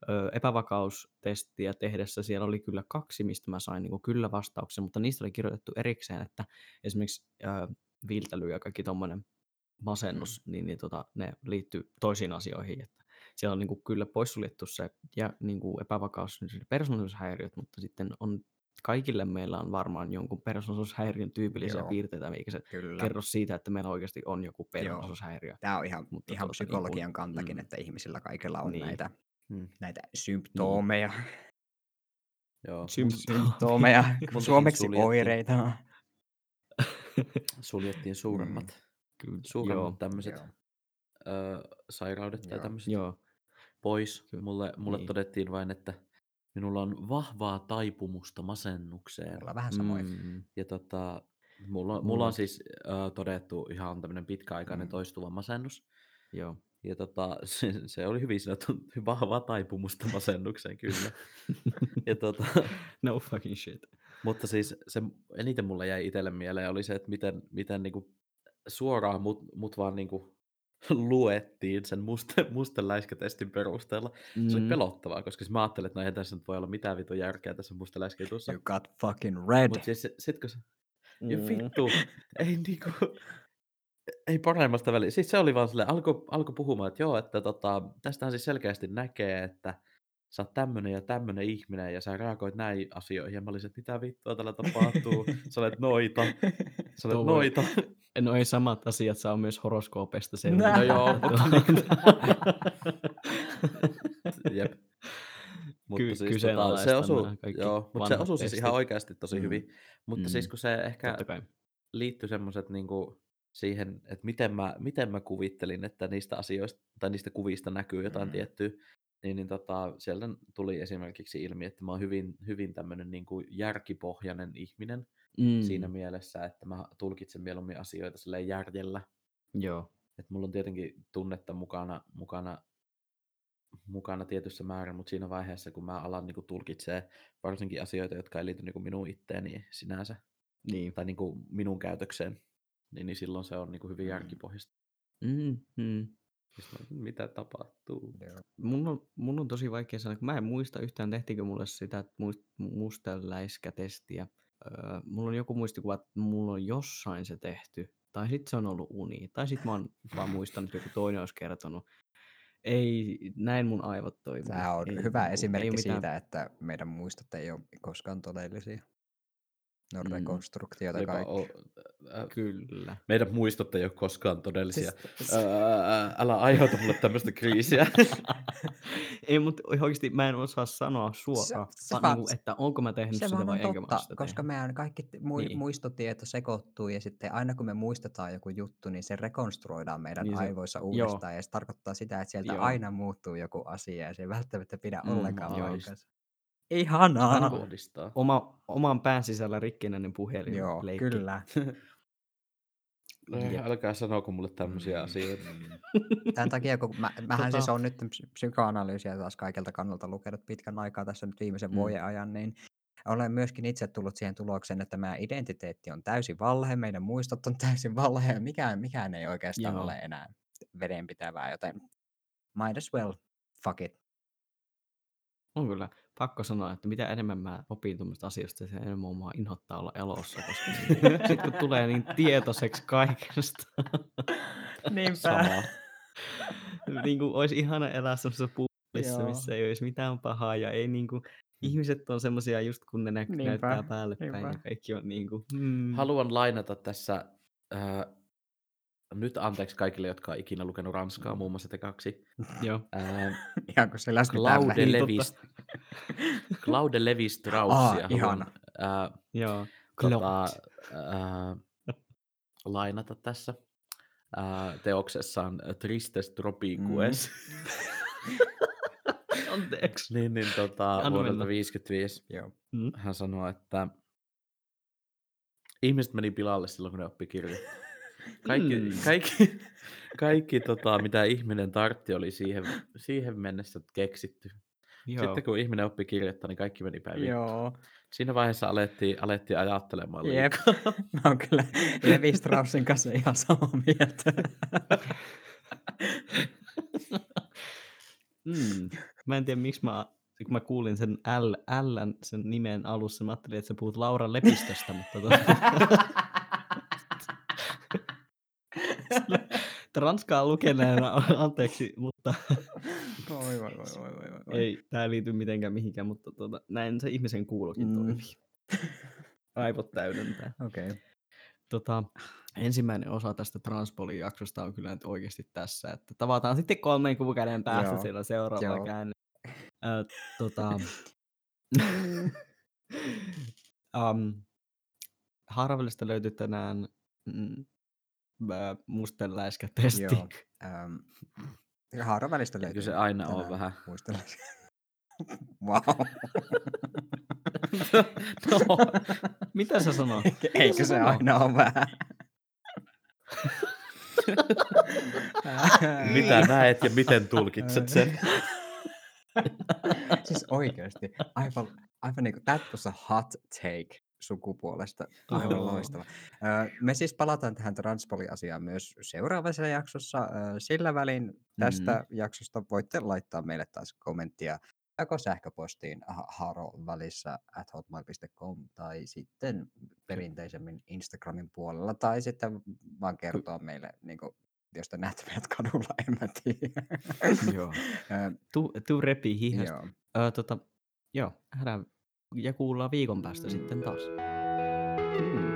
S3: ö, epävakaustestiä tehdessä. Siellä oli kyllä kaksi, mistä mä sain niin kyllä vastauksen, mutta niistä oli kirjoitettu erikseen, että esimerkiksi ö, viiltely ja kaikki tuommoinen masennus, mm. niin, niin tota, ne liittyy toisiin asioihin. Että siellä on niin kuin, kyllä poissuljettu se ja niin kuin epävakaus, niin persoonallisuushäiriöt, mutta sitten on kaikille meillä on varmaan jonkun persoonallisuushäiriön tyypillisiä
S2: Joo.
S3: piirteitä, eikä se
S2: Kyllä.
S3: kerro siitä, että meillä oikeasti on joku persoonallisuushäiriö.
S2: Tämä on ihan,
S3: Mutta
S2: ihan
S3: tuota, niin
S2: psykologian
S3: kun-
S2: kantakin,
S3: mm.
S2: että ihmisillä kaikilla on
S3: Niin.
S2: näitä,
S1: Mm.
S2: näitä symptoomeja.
S1: Joo.
S3: Symptomeja.
S2: symptoomeja. Suomeksi
S1: suljettiin.
S2: oireita.
S1: Suljettiin suuremmat,
S3: Kyllä,
S1: suuremmat
S3: joo,
S1: tämmöiset
S2: Joo.
S1: ö, sairaudet tai
S2: Joo.
S1: tämmöiset
S3: joo.
S1: pois.
S3: Kyllä,
S1: Mulle, mulle
S3: niin.
S1: todettiin vain, että minulla on vahvaa taipumusta masennukseen.
S2: Mulla on vähän samoin.
S3: Mm,
S1: Ja tota, mulla, mulla
S3: Mulla
S1: on siis ö, todettu ihan tämmöinen pitkäaikainen
S2: Mm.
S1: toistuva masennus.
S3: joo.
S1: Ja tota, se, se oli hyvin sanottu, vahvaa taipumusta masennukseen kyllä. ja tota,
S3: No fucking shit.
S1: mutta siis se eniten mulle jäi itselle mieleen oli se, että miten, miten niinku suoraan mut, mut vaan niinku luettiin sen muste, musteläiskätestin perusteella. Se oli
S3: Mm,
S1: pelottavaa, koska siis mä ajattelin, että no ei tässä nyt voi olla mitään vitun järkeä tässä musteläiskäjutussa.
S2: You got fucking red.
S1: Mutta siis se- sit kun, se, Ja
S3: Mm.
S1: vittu, ei niinku, ei paremmasta väliä. Siis se oli vaan silleen, alkoi alko puhumaan, että joo, että tota, tästähän siis selkeästi näkee, että sä oot tämmönen ja tämmönen ihminen ja sä reagoit näin asioihin. Ja mä olisin, että mitä vittua tällä tapahtuu? Sä olet noita. Sä olet noita.
S3: No ei samat asiat saa myös horoskoopeista
S2: No
S3: selvitä.
S1: joo, mutta niinku- Jep. Mutta
S3: Ky-
S1: siis tota, se osuu, joo, mutta se osui siis ihan oikeasti tosi
S2: Mm.
S1: hyvin. Mutta
S3: Mm.
S1: siis kun se ehkä liittyi semmoiset niinku siihen, että miten mä, miten mä kuvittelin, että niistä asioista tai niistä kuvista näkyy jotain
S2: mm.
S1: tiettyä, niin, niin tota, sieltä tuli esimerkiksi ilmi, että mä oon hyvin, hyvin tämmöinen niinku järkipohjainen ihminen mm. siinä mielessä, että mä tulkitsen mieluummin asioita silleen järjellä.
S3: Joo.
S1: että mulla on tietenkin tunnetta mukana, mukana, mukana tietyssä määrin, mutta siinä vaiheessa, kun mä alan niin tulkitsee varsinkin asioita, jotka ei liity niin minun itteeni sinänsä,
S3: Niin.
S1: tai niin minun käytökseen, niin, niin silloin se on niin hyvin
S2: Mm.
S1: järkipohjasta.
S3: Mm, mm.
S1: Siis mä, mitä tapahtuu?
S2: Joo.
S3: Mun on, mun on tosi vaikea sanoa, kun mä en muista yhtään, tehtiinkö mulle sitä muist. Öö, mulla on joku muistikuva, että mulla on jossain se tehty. Tai sitten se on ollut uni. Tai sitten mä oon vaan muistanut, että joku toinen olisi kertonut. Ei, näin mun aivot toimii.
S2: Tämä on
S3: ei,
S2: hyvä
S3: niinku,
S2: esimerkki
S3: ei mitään-
S2: siitä, että meidän muistot ei ole koskaan todellisia. Ne on
S3: Mm.
S2: rekonstruktioita kaikki.
S1: o-
S3: Kyllä.
S1: meidän muistot ei ole koskaan todellisia.
S2: Siis-
S1: Ää, älä aiheuta mulle tämmöistä kriisiä.
S3: ei, mutta oikeasti mä en osaa sanoa suoraan,
S2: se
S3: va-
S2: vaan-
S3: niinku, että onko mä tehnyt
S2: Se
S3: sitä
S2: vaan
S3: vai enkö mä
S2: totta,
S3: ole sitä
S2: koska
S3: tehnyt.
S2: meidän kaikki mui,
S3: Niin.
S2: muistotieto sekoittuu ja sitten aina kun me muistetaan joku juttu, niin se rekonstruoidaan meidän
S3: Niin se-
S2: aivoissa
S3: joo.
S2: uudestaan ja se tarkoittaa sitä, että sieltä
S3: Joo.
S2: aina muuttuu joku asia ja se ei välttämättä pidä
S3: Mm,
S2: ollenkaan
S3: joo.
S2: Ihanaa!
S3: Oma, oman pään sisällä rikkinäinen puhelin.
S2: Joo,
S3: leikki.
S2: kyllä.
S1: Äh,
S3: Jep.
S1: Älkää sanoko mulle tämmöisiä
S2: Mm.
S1: asioita.
S2: Tämän takia, kun mä, mähän
S3: Tota-
S2: siis on nyt psy- psykoanalyysiä taas kaikelta kannalta lukenut pitkän aikaa tässä nyt viimeisen
S3: Mm.
S2: vuoden ajan, niin olen myöskin itse tullut siihen tulokseen, että meidän identiteetti on täysin valhe, meidän muistot on täysin valhe ja mikään, mikään ei oikeastaan
S3: Joo.
S2: ole enää vedenpitävää, joten might as well, fuck it.
S3: On kyllä pakko sanoa, että mitä enemmän mä opin tuommoista asioista, sen enemmän mua inhottaa olla elossa, koska sitten kun tulee niin tietoiseksi kaikesta,
S1: Samaa.
S3: niin kuin olisi ihana elää semmoisessa puolissa, missä ei olisi mitään pahaa ja ei niin kuin, ihmiset on semmoisia just kun ne nä-
S2: Niinpä,
S3: näyttää päälle päin ja
S2: niinpä.
S3: kaikki on niin kuin, hmm.
S1: Haluan lainata tässä, äh, nyt anteeksi kaikille, jotka on ikinä lukenut Ranskaa, muun muassa te kaksi.
S3: Joo.
S1: Äh,
S2: Ihan kun se läsnä
S1: Claude
S3: Niin, totta.
S1: Levi, Claude Levi Straussia
S2: Aa, ihana.
S1: haluan, äh,
S3: Joo.
S1: tota, äh, lainata tässä äh, teoksessaan Tristes Tropiques.
S3: Anteeksi.
S1: niin, niin tota, vuodelta
S3: mennä.
S1: 55
S2: Joo.
S3: Mm.
S1: hän sanoo, että ihmiset meni pilalle silloin, kun ne oppi kirjoittaa. Kaikki,
S3: Mm.
S1: kaikki, kaikki tota, mitä ihminen tartti, oli siihen, siihen mennessä keksitty.
S3: Joo.
S1: Sitten kun ihminen oppi kirjoittaa, niin kaikki meni päin.
S2: Joo.
S1: Siinä vaiheessa alettiin, alettiin ajattelemaan
S2: Jep.
S1: liikaa.
S2: Mä oon kyllä Levi Straussin kanssa ihan samaa mieltä.
S3: Mm. Mä en tiedä, miksi mä, kun mä kuulin sen L, L sen nimen alussa, mä ajattelin, että sä puhut Laura Lepistöstä, mutta tota... Ranskaa lukeneena, anteeksi, mutta
S2: Oi, voi, voi, voi, voi, voi, voi.
S3: ei tämä liity mitenkään mihinkään, mutta tota, näin se ihmisen kuulokin
S2: Mm.
S3: toimii. Aivot täydentää.
S2: Okei. Okay.
S3: Tota, ensimmäinen osa tästä Transpolin-jaksosta on kyllä nyt oikeasti tässä, että tavataan sitten kolmen kuukauden päästä
S2: Joo,
S3: siellä seuraavalla käänne. Ö, tota, um, Harvellista löytyi tänään mm, mustenläiskätesti.
S2: Joo. Ähm, Haara välistä
S1: Eikö
S2: löytyy.
S1: se aina
S2: tänään,
S1: vähän?
S2: Muistelen. wow.
S1: no,
S3: Mitä sä sanoit?
S2: Eikö se aina ole vähän?
S1: mitä näet ja miten tulkitset sen?
S2: siis oikeasti, aivan, aivan niin kuin, that was a hot take sukupuolesta. Aivan loistava. Me siis palataan tähän transpoli-asiaan myös seuraavassa jaksossa. Sillä välin tästä jaksosta voitte laittaa meille taas kommenttia joko sähköpostiin ha- haro välissä at hotmail.com tai sitten perinteisemmin Instagramin puolella tai sitten vaan kertoa meille, niin kuin, jos te näette meidät kadulla, en mä tiedä.
S3: Joo. Tuu, tuu repii hihasta.
S2: Joo.
S3: Öö, tota, joo, nähdään ja kuullaan viikon päästä sitten taas.
S2: Mm.